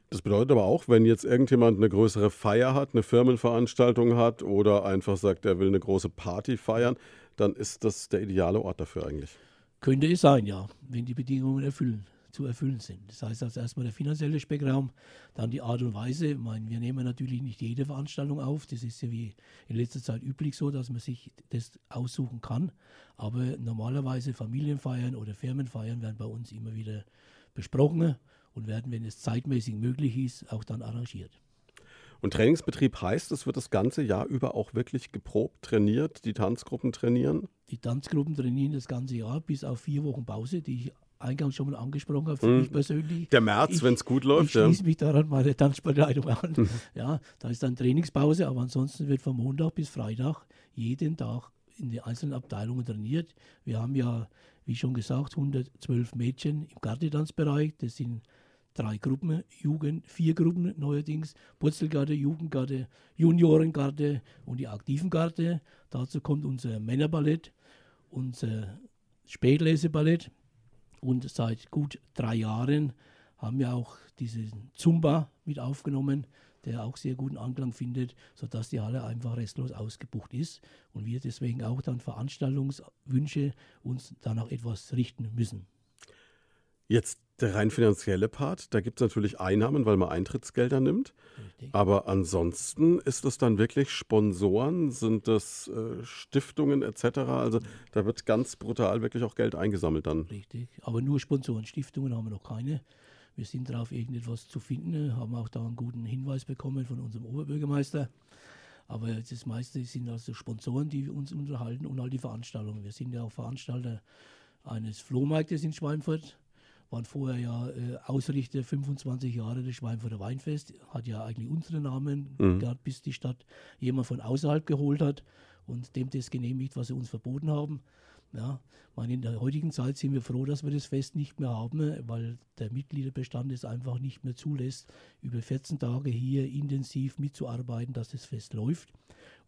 Das bedeutet aber auch, wenn jetzt irgendjemand eine größere Feier hat, eine Firmenveranstaltung hat oder einfach sagt, er will eine große Party feiern, dann ist das der ideale Ort dafür eigentlich.
Könnte es sein, ja, wenn die Bedingungen erfüllen zu erfüllen sind. Das heißt also erstmal der finanzielle Speckraum, dann die Art und Weise. Ich meine, wir nehmen natürlich nicht jede Veranstaltung auf. Das ist ja wie in letzter Zeit üblich so, dass man sich das aussuchen kann. Aber normalerweise Familienfeiern oder Firmenfeiern werden bei uns immer wieder besprochen und werden, wenn es zeitmäßig möglich ist, auch dann arrangiert.
Und Trainingsbetrieb heißt, es wird das ganze Jahr über auch wirklich geprobt, trainiert, die Tanzgruppen trainieren?
Die Tanzgruppen trainieren das ganze Jahr bis auf vier Wochen Pause, die ich eingangs schon mal angesprochen habe, für mhm. mich persönlich.
Der März, wenn es gut läuft.
Ich schließe ja. mich daran meine Tanzbegleitung an. Mhm. Ja, da ist dann Trainingspause, aber ansonsten wird von Montag bis Freitag jeden Tag in den einzelnen Abteilungen trainiert. Wir haben ja, wie schon gesagt, 112 Mädchen im Gardetanzbereich. Das sind drei Gruppen, Jugend, vier Gruppen neuerdings, Purzelgarde, Jugendgarde, Juniorengarde und die Aktivengarde. Dazu kommt unser Männerballett, unser Spätleseballett, und seit gut drei Jahren haben wir auch diesen Zumba mit aufgenommen, der auch sehr guten Anklang findet, sodass die Halle einfach restlos ausgebucht ist und wir deswegen auch dann Veranstaltungswünsche uns danach etwas richten müssen.
Jetzt der rein finanzielle Part, da gibt es natürlich Einnahmen, weil man Eintrittsgelder nimmt. Richtig. Aber ansonsten ist es dann wirklich Sponsoren, sind das äh, Stiftungen etc. Also da wird ganz brutal wirklich auch Geld eingesammelt dann.
Richtig, aber nur Sponsoren, Stiftungen haben wir noch keine. Wir sind darauf, irgendetwas zu finden, haben auch da einen guten Hinweis bekommen von unserem Oberbürgermeister. Aber das meiste sind also Sponsoren, die uns unterhalten und all die Veranstaltungen. Wir sind ja auch Veranstalter eines Flohmarktes in Schweinfurt waren vorher ja äh, Ausrichter 25 Jahre des Schweinfurter Weinfest, hat ja eigentlich unseren Namen
Mhm.
gehabt, bis die Stadt jemand von außerhalb geholt hat und dem das genehmigt, was sie uns verboten haben. Ja, meine, in der heutigen Zeit sind wir froh, dass wir das Fest nicht mehr haben, weil der Mitgliederbestand es einfach nicht mehr zulässt, über 14 Tage hier intensiv mitzuarbeiten, dass das Fest läuft.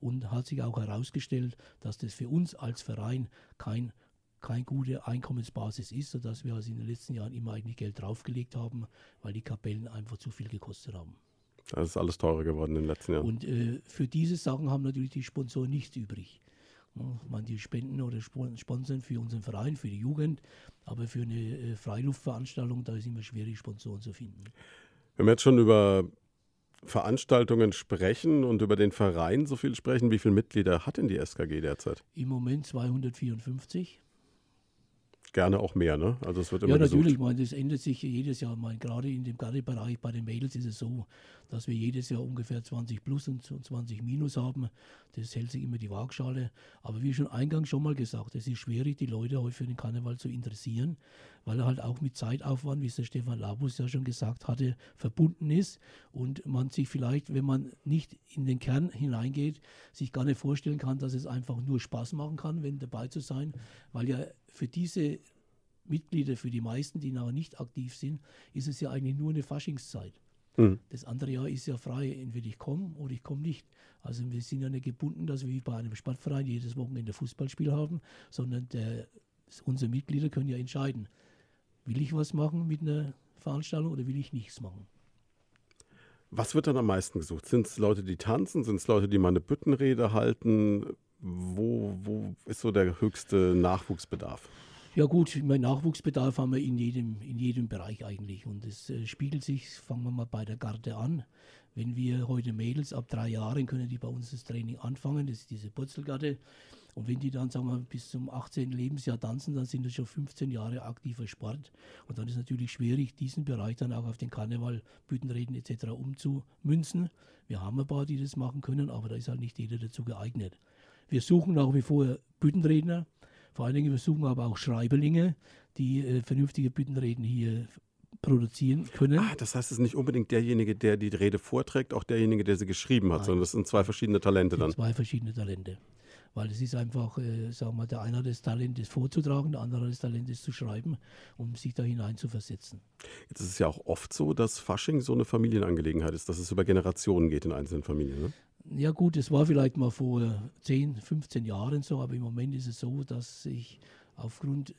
Und hat sich auch herausgestellt, dass das für uns als Verein kein, keine gute Einkommensbasis ist, sodass wir also in den letzten Jahren immer eigentlich Geld draufgelegt haben, weil die Kapellen einfach zu viel gekostet haben.
Das ist alles teurer geworden in den letzten Jahren.
Und äh, für diese Sachen haben natürlich die Sponsoren nichts übrig. Die spenden oder spon- sponsern für unseren Verein, für die Jugend, aber für eine äh, Freiluftveranstaltung, da ist immer schwierig, Sponsoren zu finden.
Wenn wir jetzt schon über Veranstaltungen sprechen und über den Verein so viel sprechen, wie viele Mitglieder hat denn die SKG derzeit?
Im Moment 254.
Gerne auch mehr, ne? Also es wird immer
Ja,
gesucht.
natürlich, ich meine, das ändert sich jedes Jahr. Meine, gerade in dem Gardebereich bei den Mädels ist es so, dass wir jedes Jahr ungefähr 20 plus und 20 minus haben. Das hält sich immer die Waagschale. Aber wie schon eingangs schon mal gesagt, es ist schwierig, die Leute heute für den Karneval zu interessieren, weil er halt auch mit Zeitaufwand, wie es der Stefan Labus ja schon gesagt hatte, verbunden ist und man sich vielleicht, wenn man nicht in den Kern hineingeht, sich gar nicht vorstellen kann, dass es einfach nur Spaß machen kann, wenn dabei zu sein, weil ja für diese Mitglieder, für die meisten, die noch nicht aktiv sind, ist es ja eigentlich nur eine Faschingszeit.
Mhm.
Das andere Jahr ist ja frei, entweder ich komme oder ich komme nicht. Also wir sind ja nicht gebunden, dass wir wie bei einem Sportverein jedes Wochenende Fußballspiel haben, sondern der, unsere Mitglieder können ja entscheiden, will ich was machen mit einer Veranstaltung oder will ich nichts machen.
Was wird dann am meisten gesucht? Sind es Leute, die tanzen? Sind es Leute, die mal eine Büttenrede halten? Wo, wo ist so der höchste Nachwuchsbedarf?
Ja gut, ich meine, Nachwuchsbedarf haben wir in jedem, in jedem Bereich eigentlich. Und es äh, spiegelt sich, fangen wir mal bei der Garde an. Wenn wir heute Mädels ab drei Jahren können die bei uns das Training anfangen, das ist diese Purzelgarde. Und wenn die dann, sagen wir, bis zum 18. Lebensjahr tanzen, dann sind das schon 15 Jahre aktiver Sport. Und dann ist natürlich schwierig, diesen Bereich dann auch auf den Karneval, Büttenreden etc. umzumünzen. Wir haben ein paar, die das machen können, aber da ist halt nicht jeder dazu geeignet. Wir suchen nach wie vor Büttenredner. Vor allen Dingen, wir suchen aber auch Schreiberlinge, die äh, vernünftige Büttenreden hier produzieren können.
Ah, das heißt, es ist nicht unbedingt derjenige, der die Rede vorträgt, auch derjenige, der sie geschrieben hat,
Nein.
sondern das sind zwei verschiedene Talente dann.
zwei verschiedene Talente. Weil es ist einfach, äh, sagen wir mal, der eine hat das Talent, das vorzutragen, der andere hat das Talent, das zu schreiben, um sich da hinein zu versetzen.
Jetzt ist es ja auch oft so, dass Fasching so eine Familienangelegenheit ist, dass es über Generationen geht in einzelnen Familien. Ne?
Ja gut, das war vielleicht mal vor 10, 15 Jahren so, aber im Moment ist es so, dass sich aufgrund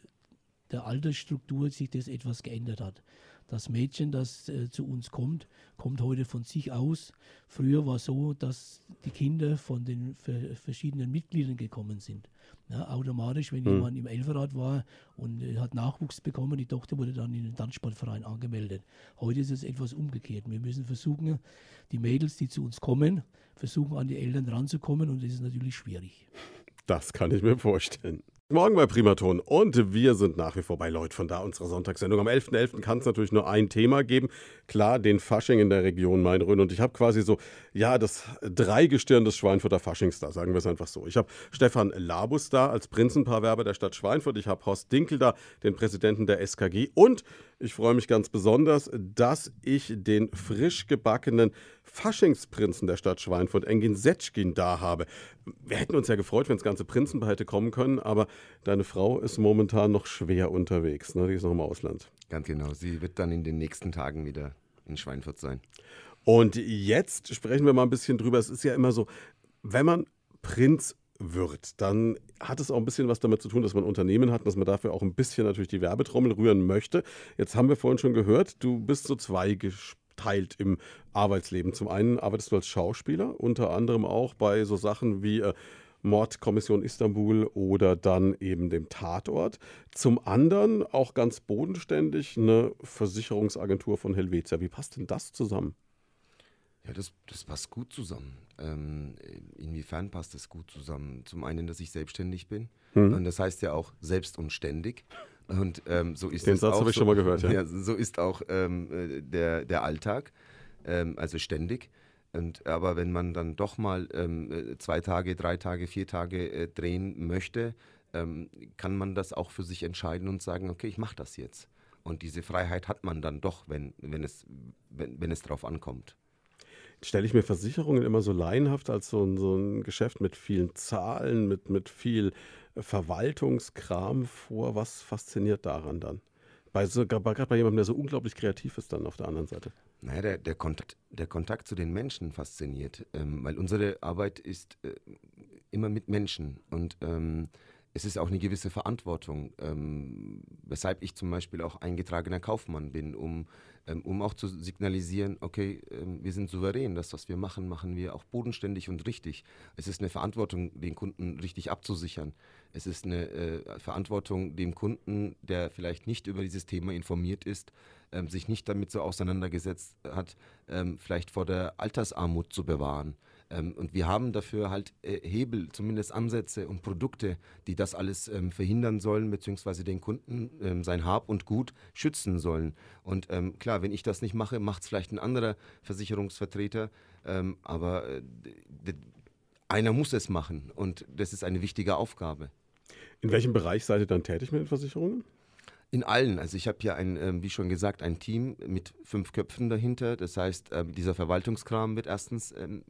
der Altersstruktur sich das etwas geändert hat. Das Mädchen, das äh, zu uns kommt, kommt heute von sich aus. Früher war es so, dass die Kinder von den ver verschiedenen Mitgliedern gekommen sind. Ja, automatisch, wenn
Hm.
jemand im Elferrat war und äh, hat Nachwuchs bekommen, die Tochter wurde dann in den Tanzsportverein angemeldet. Heute ist es etwas umgekehrt. Wir müssen versuchen, die Mädels, die zu uns kommen, versuchen an die Eltern ranzukommen und das ist natürlich schwierig.
Das kann ich mir vorstellen. Morgen bei Primaton und wir sind nach wie vor bei Leut von da, unserer Sonntagssendung. Am 11.11. kann es natürlich nur ein Thema geben. Klar, den Fasching in der Region Main-Rhön. Und ich habe quasi so, ja, das Dreigestirn des Schweinfurter Faschings da, sagen wir es einfach so. Ich habe Stefan Labus da als Prinzenpaarwerber der Stadt Schweinfurt. Ich habe Horst Dinkel da, den Präsidenten der SKG. Und ich freue mich ganz besonders, dass ich den frisch gebackenen Faschingsprinzen der Stadt Schweinfurt, Engin Setschkin, da habe. Wir hätten uns ja gefreut, wenn das ganze Prinzenpaar hätte kommen können, aber deine Frau ist momentan noch schwer unterwegs. Ne? Die ist noch im Ausland.
Ganz genau. Sie wird dann in den nächsten Tagen wieder in Schweinfurt sein.
Und jetzt sprechen wir mal ein bisschen drüber. Es ist ja immer so, wenn man Prinz wird, dann hat es auch ein bisschen was damit zu tun, dass man Unternehmen hat, dass man dafür auch ein bisschen natürlich die Werbetrommel rühren möchte. Jetzt haben wir vorhin schon gehört, du bist so zweigeteilt im Arbeitsleben. Zum einen arbeitest du als Schauspieler, unter anderem auch bei so Sachen wie äh, Mordkommission Istanbul oder dann eben dem Tatort. Zum anderen auch ganz bodenständig eine Versicherungsagentur von Helvetia. Wie passt denn das zusammen?
Ja, das, das passt gut zusammen. Ähm, inwiefern passt das gut zusammen? Zum einen, dass ich selbstständig bin.
Mhm.
Und das heißt ja auch selbst und ständig. Und ähm, so ist
Den Satz
auch
habe ich
so,
schon mal gehört, ja.
so ist auch ähm, äh, der, der Alltag, ähm, also ständig. Und, aber wenn man dann doch mal ähm, äh, zwei Tage, drei Tage, vier Tage äh, drehen möchte, ähm, kann man das auch für sich entscheiden und sagen, okay, ich mache das jetzt. Und diese Freiheit hat man dann doch, wenn, wenn, es, wenn, wenn es drauf ankommt.
Stelle ich mir Versicherungen immer so laienhaft als so ein, so ein Geschäft mit vielen Zahlen, mit, mit viel Verwaltungskram vor. Was fasziniert daran dann? Bei so, gerade bei jemandem, der so unglaublich kreativ ist, dann auf der anderen Seite.
Naja, der, der, Kontakt, der Kontakt zu den Menschen fasziniert, ähm, weil unsere Arbeit ist äh, immer mit Menschen und ähm, es ist auch eine gewisse Verantwortung, ähm, weshalb ich zum Beispiel auch eingetragener Kaufmann bin, um, ähm, um auch zu signalisieren, okay, ähm, wir sind souverän, das, was wir machen, machen wir auch bodenständig und richtig. Es ist eine Verantwortung, den Kunden richtig abzusichern. Es ist eine äh, Verantwortung, dem Kunden, der vielleicht nicht über dieses Thema informiert ist, ähm, sich nicht damit so auseinandergesetzt hat, ähm, vielleicht vor der Altersarmut zu bewahren. Ähm, und wir haben dafür halt äh, Hebel, zumindest Ansätze und Produkte, die das alles ähm, verhindern sollen, beziehungsweise den Kunden ähm, sein Hab und Gut schützen sollen. Und ähm, klar, wenn ich das nicht mache, macht es vielleicht ein anderer Versicherungsvertreter, ähm, aber äh, einer muss es machen und das ist eine wichtige Aufgabe.
In welchem Bereich seid ihr dann tätig mit den Versicherungen?
In allen. Also ich habe hier ein, ähm, wie schon gesagt, ein Team mit fünf Köpfen dahinter. Das heißt, ähm, dieser Verwaltungskram wird erstens ähm,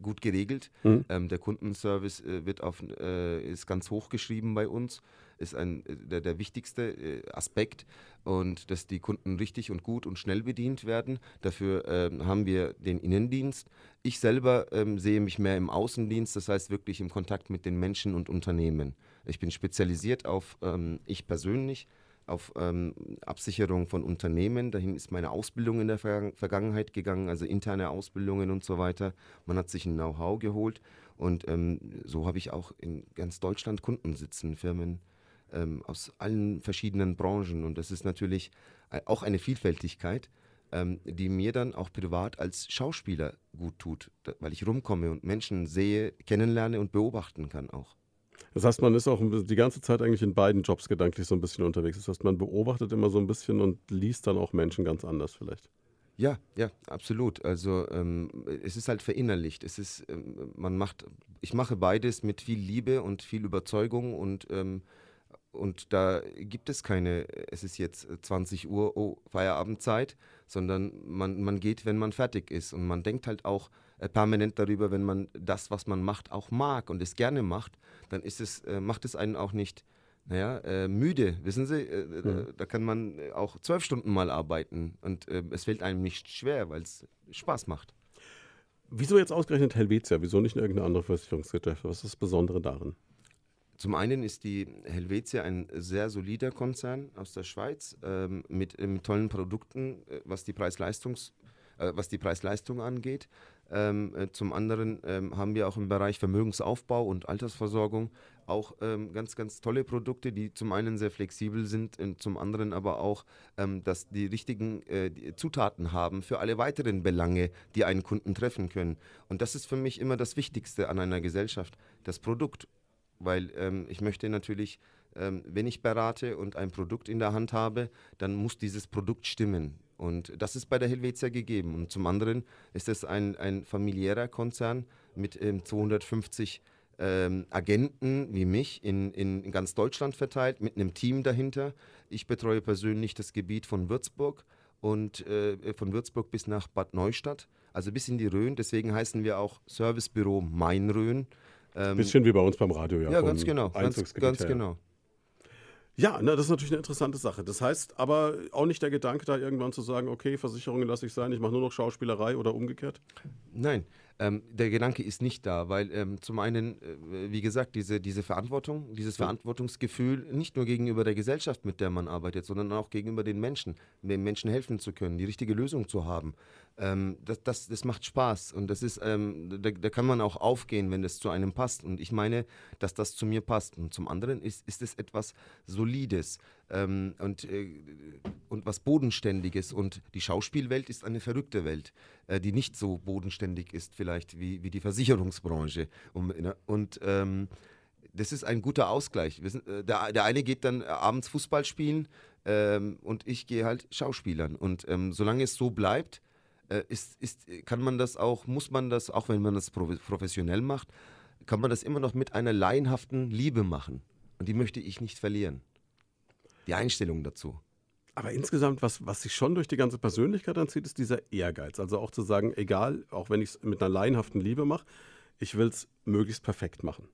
gut geregelt. Mhm. Der Kundenservice äh, wird auf, äh, ist ganz hoch geschrieben bei uns. Ist ein, äh, der, der wichtigste Aspekt. Und dass die Kunden richtig und gut und schnell bedient werden. Dafür haben wir den Innendienst. Ich selber sehe mich mehr im Außendienst, das heißt wirklich im Kontakt mit den Menschen und Unternehmen. Ich bin spezialisiert auf, ich persönlich, auf ähm, Absicherung von Unternehmen. Dahin ist meine Ausbildung in der Ver Vergangenheit gegangen, also interne Ausbildungen und so weiter. Man hat sich ein Know-how geholt und ähm, so habe ich auch in ganz Deutschland Kunden sitzen, Firmen ähm, aus allen verschiedenen Branchen und das ist natürlich auch eine Vielfältigkeit, ähm, die mir dann auch privat als Schauspieler gut tut, weil ich rumkomme und Menschen sehe, kennenlerne und beobachten kann auch.
Das heißt, man ist auch die ganze Zeit eigentlich in beiden Jobs gedanklich so ein bisschen unterwegs. Das heißt, man beobachtet immer so ein bisschen und liest dann auch Menschen ganz anders vielleicht.
Ja, ja, absolut. Also ähm, es ist halt verinnerlicht. Es ist, ähm, man macht, ich mache beides mit viel Liebe und viel Überzeugung und ähm, und da gibt es keine, es ist jetzt 20 Uhr, oh, Feierabendzeit, sondern man, man geht, wenn man fertig ist. Und man denkt halt auch äh, permanent darüber, wenn man das, was man macht, auch mag und es gerne macht, dann ist es, äh, macht es einen auch nicht naja, äh, müde, wissen Sie, äh, mhm. da kann man auch zwölf Stunden mal arbeiten und äh, es fällt einem nicht schwer, weil es Spaß macht.
Wieso jetzt ausgerechnet Helvetia? Wieso nicht irgendeine andere Versicherungsgesellschaft? Was ist das Besondere darin?
Zum einen ist die Helvetia ein sehr solider Konzern aus der Schweiz ähm, mit, mit, tollen Produkten, was die Preis-Leistungs- äh, was die Preis-Leistung angeht. Ähm, äh, zum anderen ähm, haben wir auch im Bereich Vermögensaufbau und Altersversorgung auch ähm, ganz, ganz tolle Produkte, die zum einen sehr flexibel sind und zum anderen aber auch, ähm, dass die richtigen äh, die Zutaten haben für alle weiteren Belange, die einen Kunden treffen können. Und das ist für mich immer das Wichtigste an einer Gesellschaft, das Produkt. Weil ähm, ich möchte natürlich, ähm, wenn ich berate und ein Produkt in der Hand habe, dann muss dieses Produkt stimmen. Und das ist bei der Helvetia gegeben. Und zum anderen ist es ein, ein familiärer Konzern mit ähm, 250 ähm, Agenten wie mich in, in, ganz Deutschland verteilt, mit einem Team dahinter. Ich betreue persönlich das Gebiet von Würzburg und äh, von Würzburg bis nach Bad Neustadt, also bis in die Rhön. Deswegen heißen wir auch Servicebüro Main-Rhön.
Ähm, Bisschen wie bei uns beim Radio,
ja. Ja, ganz genau. Ganz, ganz genau.
Ja, na, das ist natürlich eine interessante Sache. Das heißt aber auch nicht der Gedanke, da irgendwann zu sagen, okay, Versicherungen lasse ich sein, ich mache nur noch Schauspielerei oder umgekehrt?
Nein, ähm, der Gedanke ist nicht da, weil ähm, zum einen, äh, wie gesagt, diese, diese Verantwortung, dieses. Verantwortungsgefühl nicht nur gegenüber der Gesellschaft, mit der man arbeitet, sondern auch gegenüber den Menschen, den Menschen helfen zu können, die richtige Lösung zu haben. Ähm, das, das, das macht Spaß und das ist, ähm, da, da, kann man auch aufgehen, wenn das zu einem passt. Und ich meine, dass das zu mir passt. Und zum anderen ist, ist es etwas Solides ähm, und, äh, und was Bodenständiges. Und die Schauspielwelt ist eine verrückte Welt, äh, die nicht so bodenständig ist, vielleicht wie, wie die Versicherungsbranche. Und, ne, und ähm, das ist ein guter Ausgleich. Äh, der, der eine geht dann abends Fußball spielen ähm, und ich gehe halt Schauspielern. Und ähm, solange es so bleibt, äh, ist, ist, kann man das auch, muss man das, auch wenn man das professionell macht, kann man das immer noch mit einer laienhaften Liebe machen. Und die möchte ich nicht verlieren. Die Einstellung dazu.
Aber insgesamt, was, was sich schon durch die ganze Persönlichkeit anzieht, ist dieser Ehrgeiz. Also auch zu sagen, egal, auch wenn ich es mit einer laienhaften Liebe mache, ich will es möglichst perfekt machen.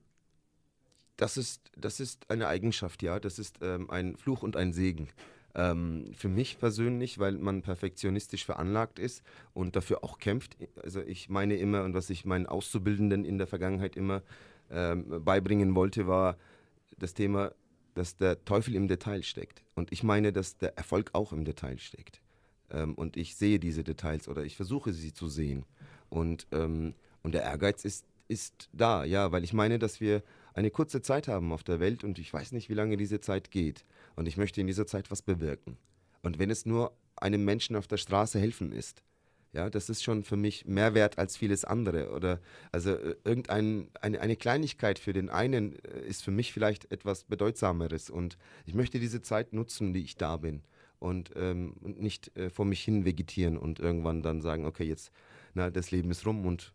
Das ist, das ist eine Eigenschaft, ja. Das ist ähm, ein Fluch und ein Segen. Ähm, für mich persönlich, weil man perfektionistisch veranlagt ist und dafür auch kämpft. Also ich meine immer, und was ich meinen Auszubildenden in der Vergangenheit immer ähm, beibringen wollte, war das Thema, dass der Teufel im Detail steckt. Und ich meine, dass der Erfolg auch im Detail steckt. Ähm, und ich sehe diese Details oder ich versuche sie zu sehen. Und, ähm, und der Ehrgeiz ist, ist da, ja, weil ich meine, dass wir eine kurze Zeit haben auf der Welt und ich weiß nicht, wie lange diese Zeit geht. Und ich möchte in dieser Zeit was bewirken. Und wenn es nur einem Menschen auf der Straße helfen ist, ja, das ist schon für mich mehr wert als vieles andere. Oder also äh, irgendeine eine, eine Kleinigkeit für den einen äh, ist für mich vielleicht etwas Bedeutsameres. Und ich möchte diese Zeit nutzen, die ich da bin. Und, ähm, nicht äh, vor mich hin vegetieren und irgendwann dann sagen, okay, jetzt, na, das Leben ist rum und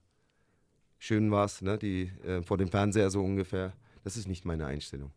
schön war's, ne, die äh, vor dem Fernseher so ungefähr. Das ist nicht meine Einstellung.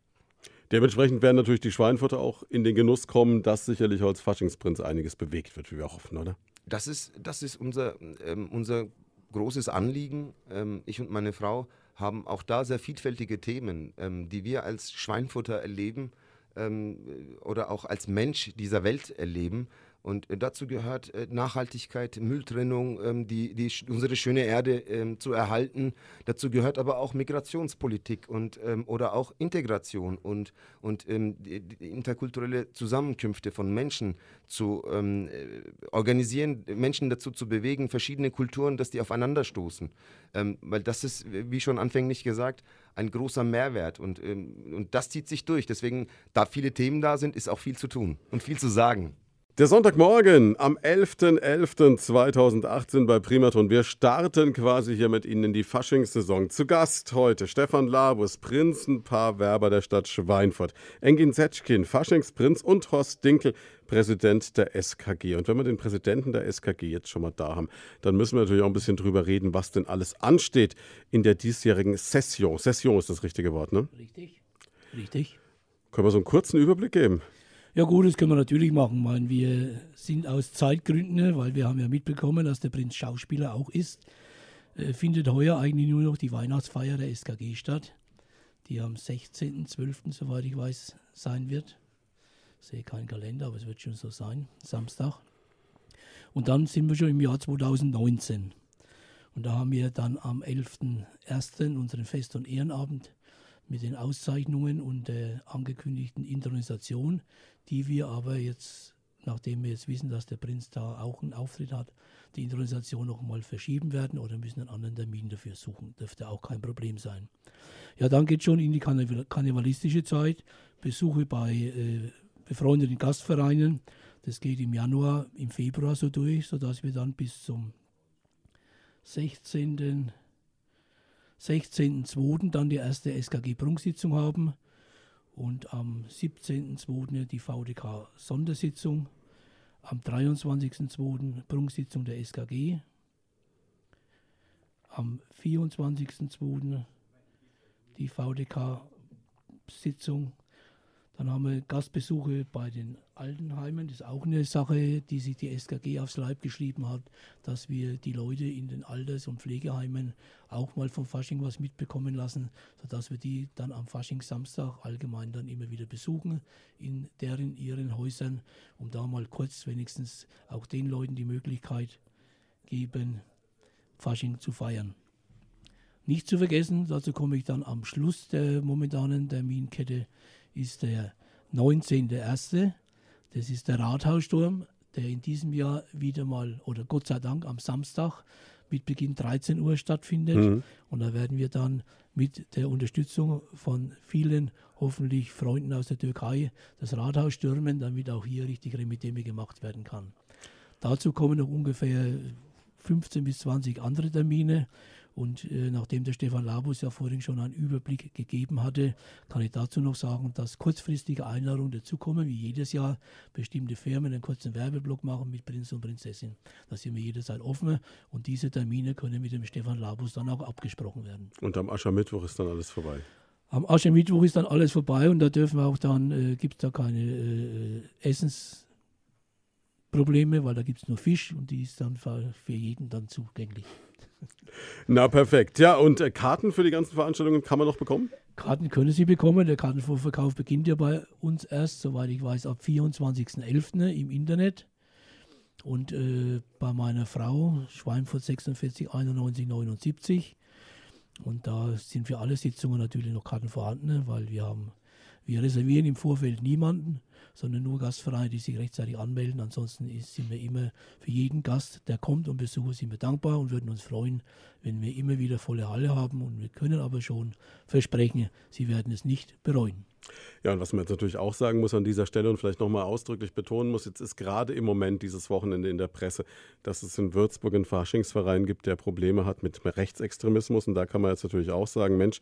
Dementsprechend werden natürlich die Schweinfurter auch in den Genuss kommen, dass sicherlich als Faschingsprinz einiges bewegt wird, wie wir hoffen, oder?
Das ist, das ist unser, ähm, unser großes Anliegen. Ähm, ich und meine Frau haben auch da sehr vielfältige Themen, ähm, die wir als Schweinfutter erleben ähm, oder auch als Mensch dieser Welt erleben. Und äh, dazu gehört äh, Nachhaltigkeit, Mülltrennung, ähm, die, die, unsere schöne Erde ähm, zu erhalten. Dazu gehört aber auch Migrationspolitik und, ähm, oder auch Integration und, und interkulturelle Zusammenkünfte von Menschen zu äh, organisieren, Menschen dazu zu bewegen, verschiedene Kulturen, dass die aufeinanderstoßen. Weil das ist, wie schon anfänglich gesagt, ein großer Mehrwert und, und das zieht sich durch. Deswegen, da viele Themen da sind, ist auch viel zu tun und viel zu sagen.
Der Sonntagmorgen am 11.11.2018 bei Primaton. Wir starten quasi hier mit Ihnen in die Faschingssaison. Zu Gast heute Stefan Labus, Prinzenpaar Werber der Stadt Schweinfurt, Engin Setschkin, Faschingsprinz und Horst Dinkel, Präsident der SKG. Und wenn wir den Präsidenten der SKG jetzt schon mal da haben, dann müssen wir natürlich auch ein bisschen drüber reden, was denn alles ansteht in der diesjährigen Session. Session ist das richtige Wort, ne?
Richtig, richtig.
Können wir so einen kurzen Überblick geben?
Ja gut, das können wir natürlich machen. Meine, wir sind aus Zeitgründen, weil wir haben ja mitbekommen, dass der Prinz Schauspieler auch ist, äh, findet heuer eigentlich nur noch die Weihnachtsfeier der SKG statt, die am 16.12., soweit ich weiß, sein wird. Ich sehe keinen Kalender, aber es wird schon so sein, Samstag. Und dann sind wir schon im Jahr 2019. Und da haben wir dann am 11.01. unseren Fest- und Ehrenabend mit den Auszeichnungen und der angekündigten Intronisation, die wir aber jetzt, nachdem wir jetzt wissen, dass der Prinz da auch einen Auftritt hat, die Intronisation nochmal verschieben werden oder müssen einen anderen Termin dafür suchen. Dürfte auch kein Problem sein. Ja, dann geht schon in die karnevalistische Zeit. Besuche bei äh, befreundeten Gastvereinen. Das geht im Januar, im Februar so durch, sodass wir dann bis zum 16. 16.02. dann die erste SKG-Prunksitzung haben und am 17.02. die VDK-Sondersitzung, am 23.02. Prunksitzung der SKG, am 24.02. die VDK-Sitzung dann haben wir Gastbesuche bei den Altenheimen. Das ist auch eine Sache, die sich die SKG aufs Leib geschrieben hat, dass wir die Leute in den Alters- und Pflegeheimen auch mal vom Fasching was mitbekommen lassen, sodass wir die dann am Faschingssamstag allgemein dann immer wieder besuchen in deren ihren Häusern, um da mal kurz wenigstens auch den Leuten die Möglichkeit geben, Fasching zu feiern. Nicht zu vergessen, dazu komme ich dann am Schluss der momentanen Terminkette, ist der 19.01. Das ist der Rathaussturm, der in diesem Jahr wieder mal, oder Gott sei Dank am Samstag mit Beginn 13 Uhr stattfindet. Mhm. Und da werden wir dann mit der Unterstützung von vielen hoffentlich Freunden aus der Türkei das Rathaus stürmen, damit auch hier richtig Remiteme gemacht werden kann. Dazu kommen noch ungefähr 15 bis 20 andere Termine und äh, nachdem der Stefan Labus ja vorhin schon einen Überblick gegeben hatte, kann ich dazu noch sagen, dass kurzfristige Einladungen dazukommen, wie jedes Jahr bestimmte Firmen einen kurzen Werbeblock machen mit Prinz und Prinzessin. Da sind wir jederzeit offen und diese Termine können mit dem Stefan Labus dann auch abgesprochen werden.
Und am Aschermittwoch ist dann alles vorbei.
Am Aschermittwoch ist dann alles vorbei und da dürfen wir auch dann, äh, gibt es da keine äh, Essens- Probleme, weil da gibt es nur Fisch und die ist dann für, für jeden dann zugänglich.
Na perfekt. Ja, und äh, Karten für die ganzen Veranstaltungen kann man noch bekommen?
Karten können Sie bekommen. Der Kartenvorverkauf beginnt ja bei uns erst, soweit ich weiß, ab 24.11. im Internet. Und äh, bei meiner Frau, Schweinfurt 46 91 79. Und da sind für alle Sitzungen natürlich noch Karten vorhanden, weil wir haben, wir reservieren im Vorfeld niemanden sondern nur Gastvereine, die sich rechtzeitig anmelden. Ansonsten sind wir immer für jeden Gast, der kommt und besucht, sind wir dankbar und würden uns freuen, wenn wir immer wieder volle Halle haben. Und wir können aber schon versprechen, Sie werden es nicht bereuen.
Ja, und was man jetzt natürlich auch sagen muss an dieser Stelle und vielleicht nochmal ausdrücklich betonen muss, jetzt ist gerade im Moment dieses Wochenende in der Presse, dass es in Würzburg einen Faschingsverein gibt, der Probleme hat mit Rechtsextremismus. Und da kann man jetzt natürlich auch sagen, Mensch,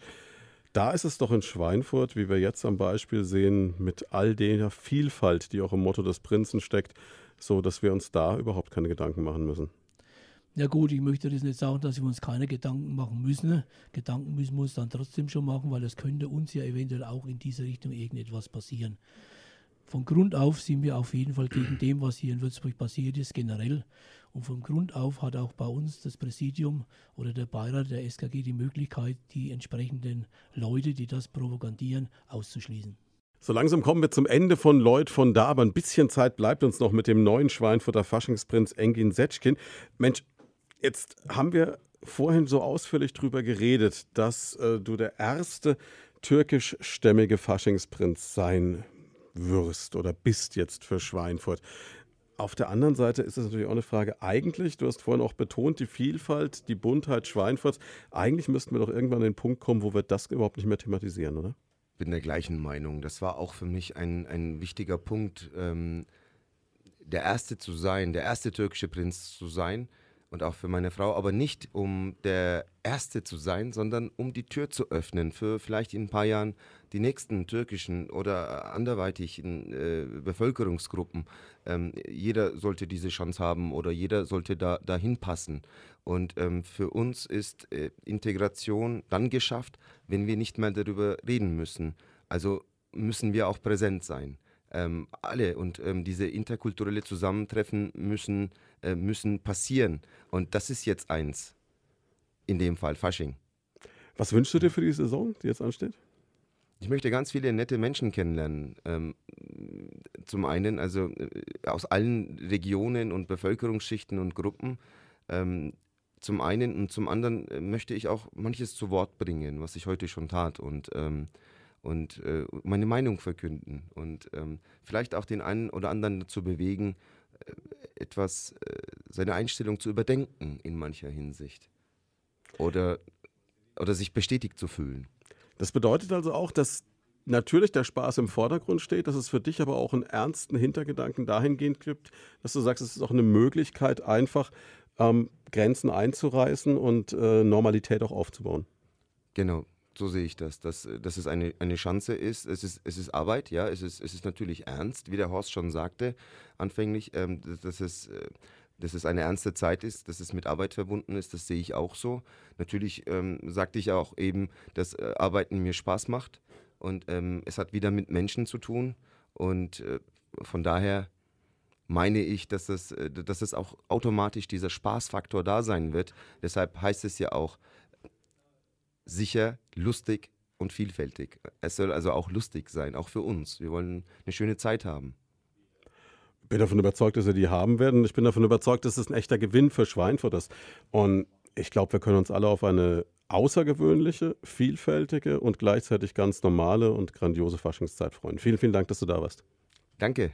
da ist es doch in Schweinfurt, wie wir jetzt am Beispiel sehen, mit all der Vielfalt, die auch im Motto des Prinzen steckt, so dass wir uns da überhaupt keine Gedanken machen müssen.
Ja gut, ich möchte das nicht sagen, dass wir uns keine Gedanken machen müssen. Gedanken müssen wir uns dann trotzdem schon machen, weil es könnte uns ja eventuell auch in diese Richtung irgendetwas passieren. Von Grund auf sind wir auf jeden Fall gegen dem, was hier in Würzburg passiert ist, generell. Und von Grund auf hat auch bei uns das Präsidium oder der Beirat der SKG die Möglichkeit, die entsprechenden Leute, die das propagandieren, auszuschließen.
So langsam kommen wir zum Ende von Lloyd von da, aber ein bisschen Zeit bleibt uns noch mit dem neuen Schweinfurter Faschingsprinz Engin Setschkin. Mensch, jetzt haben wir vorhin so ausführlich drüber geredet, dass äh, du der erste türkischstämmige Faschingsprinz sein wirst oder bist jetzt für Schweinfurt. Auf der anderen Seite ist es natürlich auch eine Frage, eigentlich, du hast vorhin auch betont, die Vielfalt, die Buntheit Schweinfurts, eigentlich müssten wir doch irgendwann an den Punkt kommen, wo wir das überhaupt nicht mehr thematisieren, oder?
Ich bin der gleichen Meinung. Das war auch für mich ein, ein wichtiger Punkt, ähm, der Erste zu sein, der erste türkische Prinz zu sein und auch für meine Frau, aber nicht um der Erste zu sein, sondern um die Tür zu öffnen für vielleicht in ein paar Jahren die nächsten türkischen oder anderweitigen äh, Bevölkerungsgruppen. Ähm, jeder sollte diese Chance haben oder jeder sollte da dahin passen. Und ähm, für uns ist äh, Integration dann geschafft, wenn wir nicht mehr darüber reden müssen. Also müssen wir auch präsent sein. Ähm, alle und ähm, diese interkulturelle Zusammentreffen müssen, äh, müssen passieren. Und das ist jetzt eins. In dem Fall Fasching.
Was wünschst du dir für die Saison, die jetzt ansteht?
Ich möchte ganz viele nette Menschen kennenlernen. Ähm, zum einen, also äh, aus allen Regionen und Bevölkerungsschichten und Gruppen. Ähm, zum einen und zum anderen äh, möchte ich auch manches zu Wort bringen, was ich heute schon tat und, ähm, und äh, meine Meinung verkünden und ähm, vielleicht auch den einen oder anderen dazu bewegen, äh, etwas, äh, seine Einstellung zu überdenken in mancher Hinsicht oder, oder sich bestätigt zu fühlen.
Das bedeutet also auch, dass natürlich der Spaß im Vordergrund steht, dass es für dich aber auch einen ernsten Hintergedanken dahingehend gibt, dass du sagst, es ist auch eine Möglichkeit, einfach ähm, Grenzen einzureißen und äh, Normalität auch aufzubauen.
Genau, so sehe ich das, dass, dass es eine, eine Chance ist. Es, ist. es ist Arbeit, ja, es ist, es ist natürlich ernst, wie der Horst schon sagte anfänglich, ähm, dass es äh, dass es eine ernste Zeit ist, dass es mit Arbeit verbunden ist, das sehe ich auch so. Natürlich ähm, sagte ich auch eben, dass äh, Arbeiten mir Spaß macht und ähm, es hat wieder mit Menschen zu tun und äh, von daher meine ich, dass es, äh, dass es auch automatisch dieser Spaßfaktor da sein wird. Deshalb heißt es ja auch sicher, lustig und vielfältig. Es soll also auch lustig sein, auch für uns. Wir wollen eine schöne Zeit haben
bin davon überzeugt, dass wir die haben werden. Ich bin davon überzeugt, dass es ein echter Gewinn für Schweinfurt ist. Und ich glaube, wir können uns alle auf eine außergewöhnliche, vielfältige und gleichzeitig ganz normale und grandiose Faschingszeit freuen. Vielen, vielen Dank, dass du da warst.
Danke.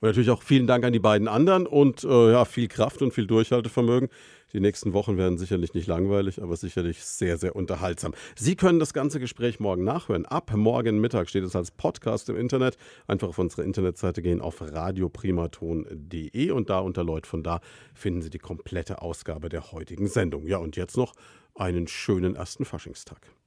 Und natürlich auch vielen Dank an die beiden anderen und äh, ja, viel Kraft und viel Durchhaltevermögen. Die nächsten Wochen werden sicherlich nicht langweilig, aber sicherlich sehr, sehr unterhaltsam. Sie können das ganze Gespräch morgen nachhören. Ab morgen Mittag steht es als Podcast im Internet. Einfach auf unsere Internetseite gehen auf radioprimaton.de und da unter Leut von da finden Sie die komplette Ausgabe der heutigen Sendung. Ja, und jetzt noch einen schönen ersten Faschingstag.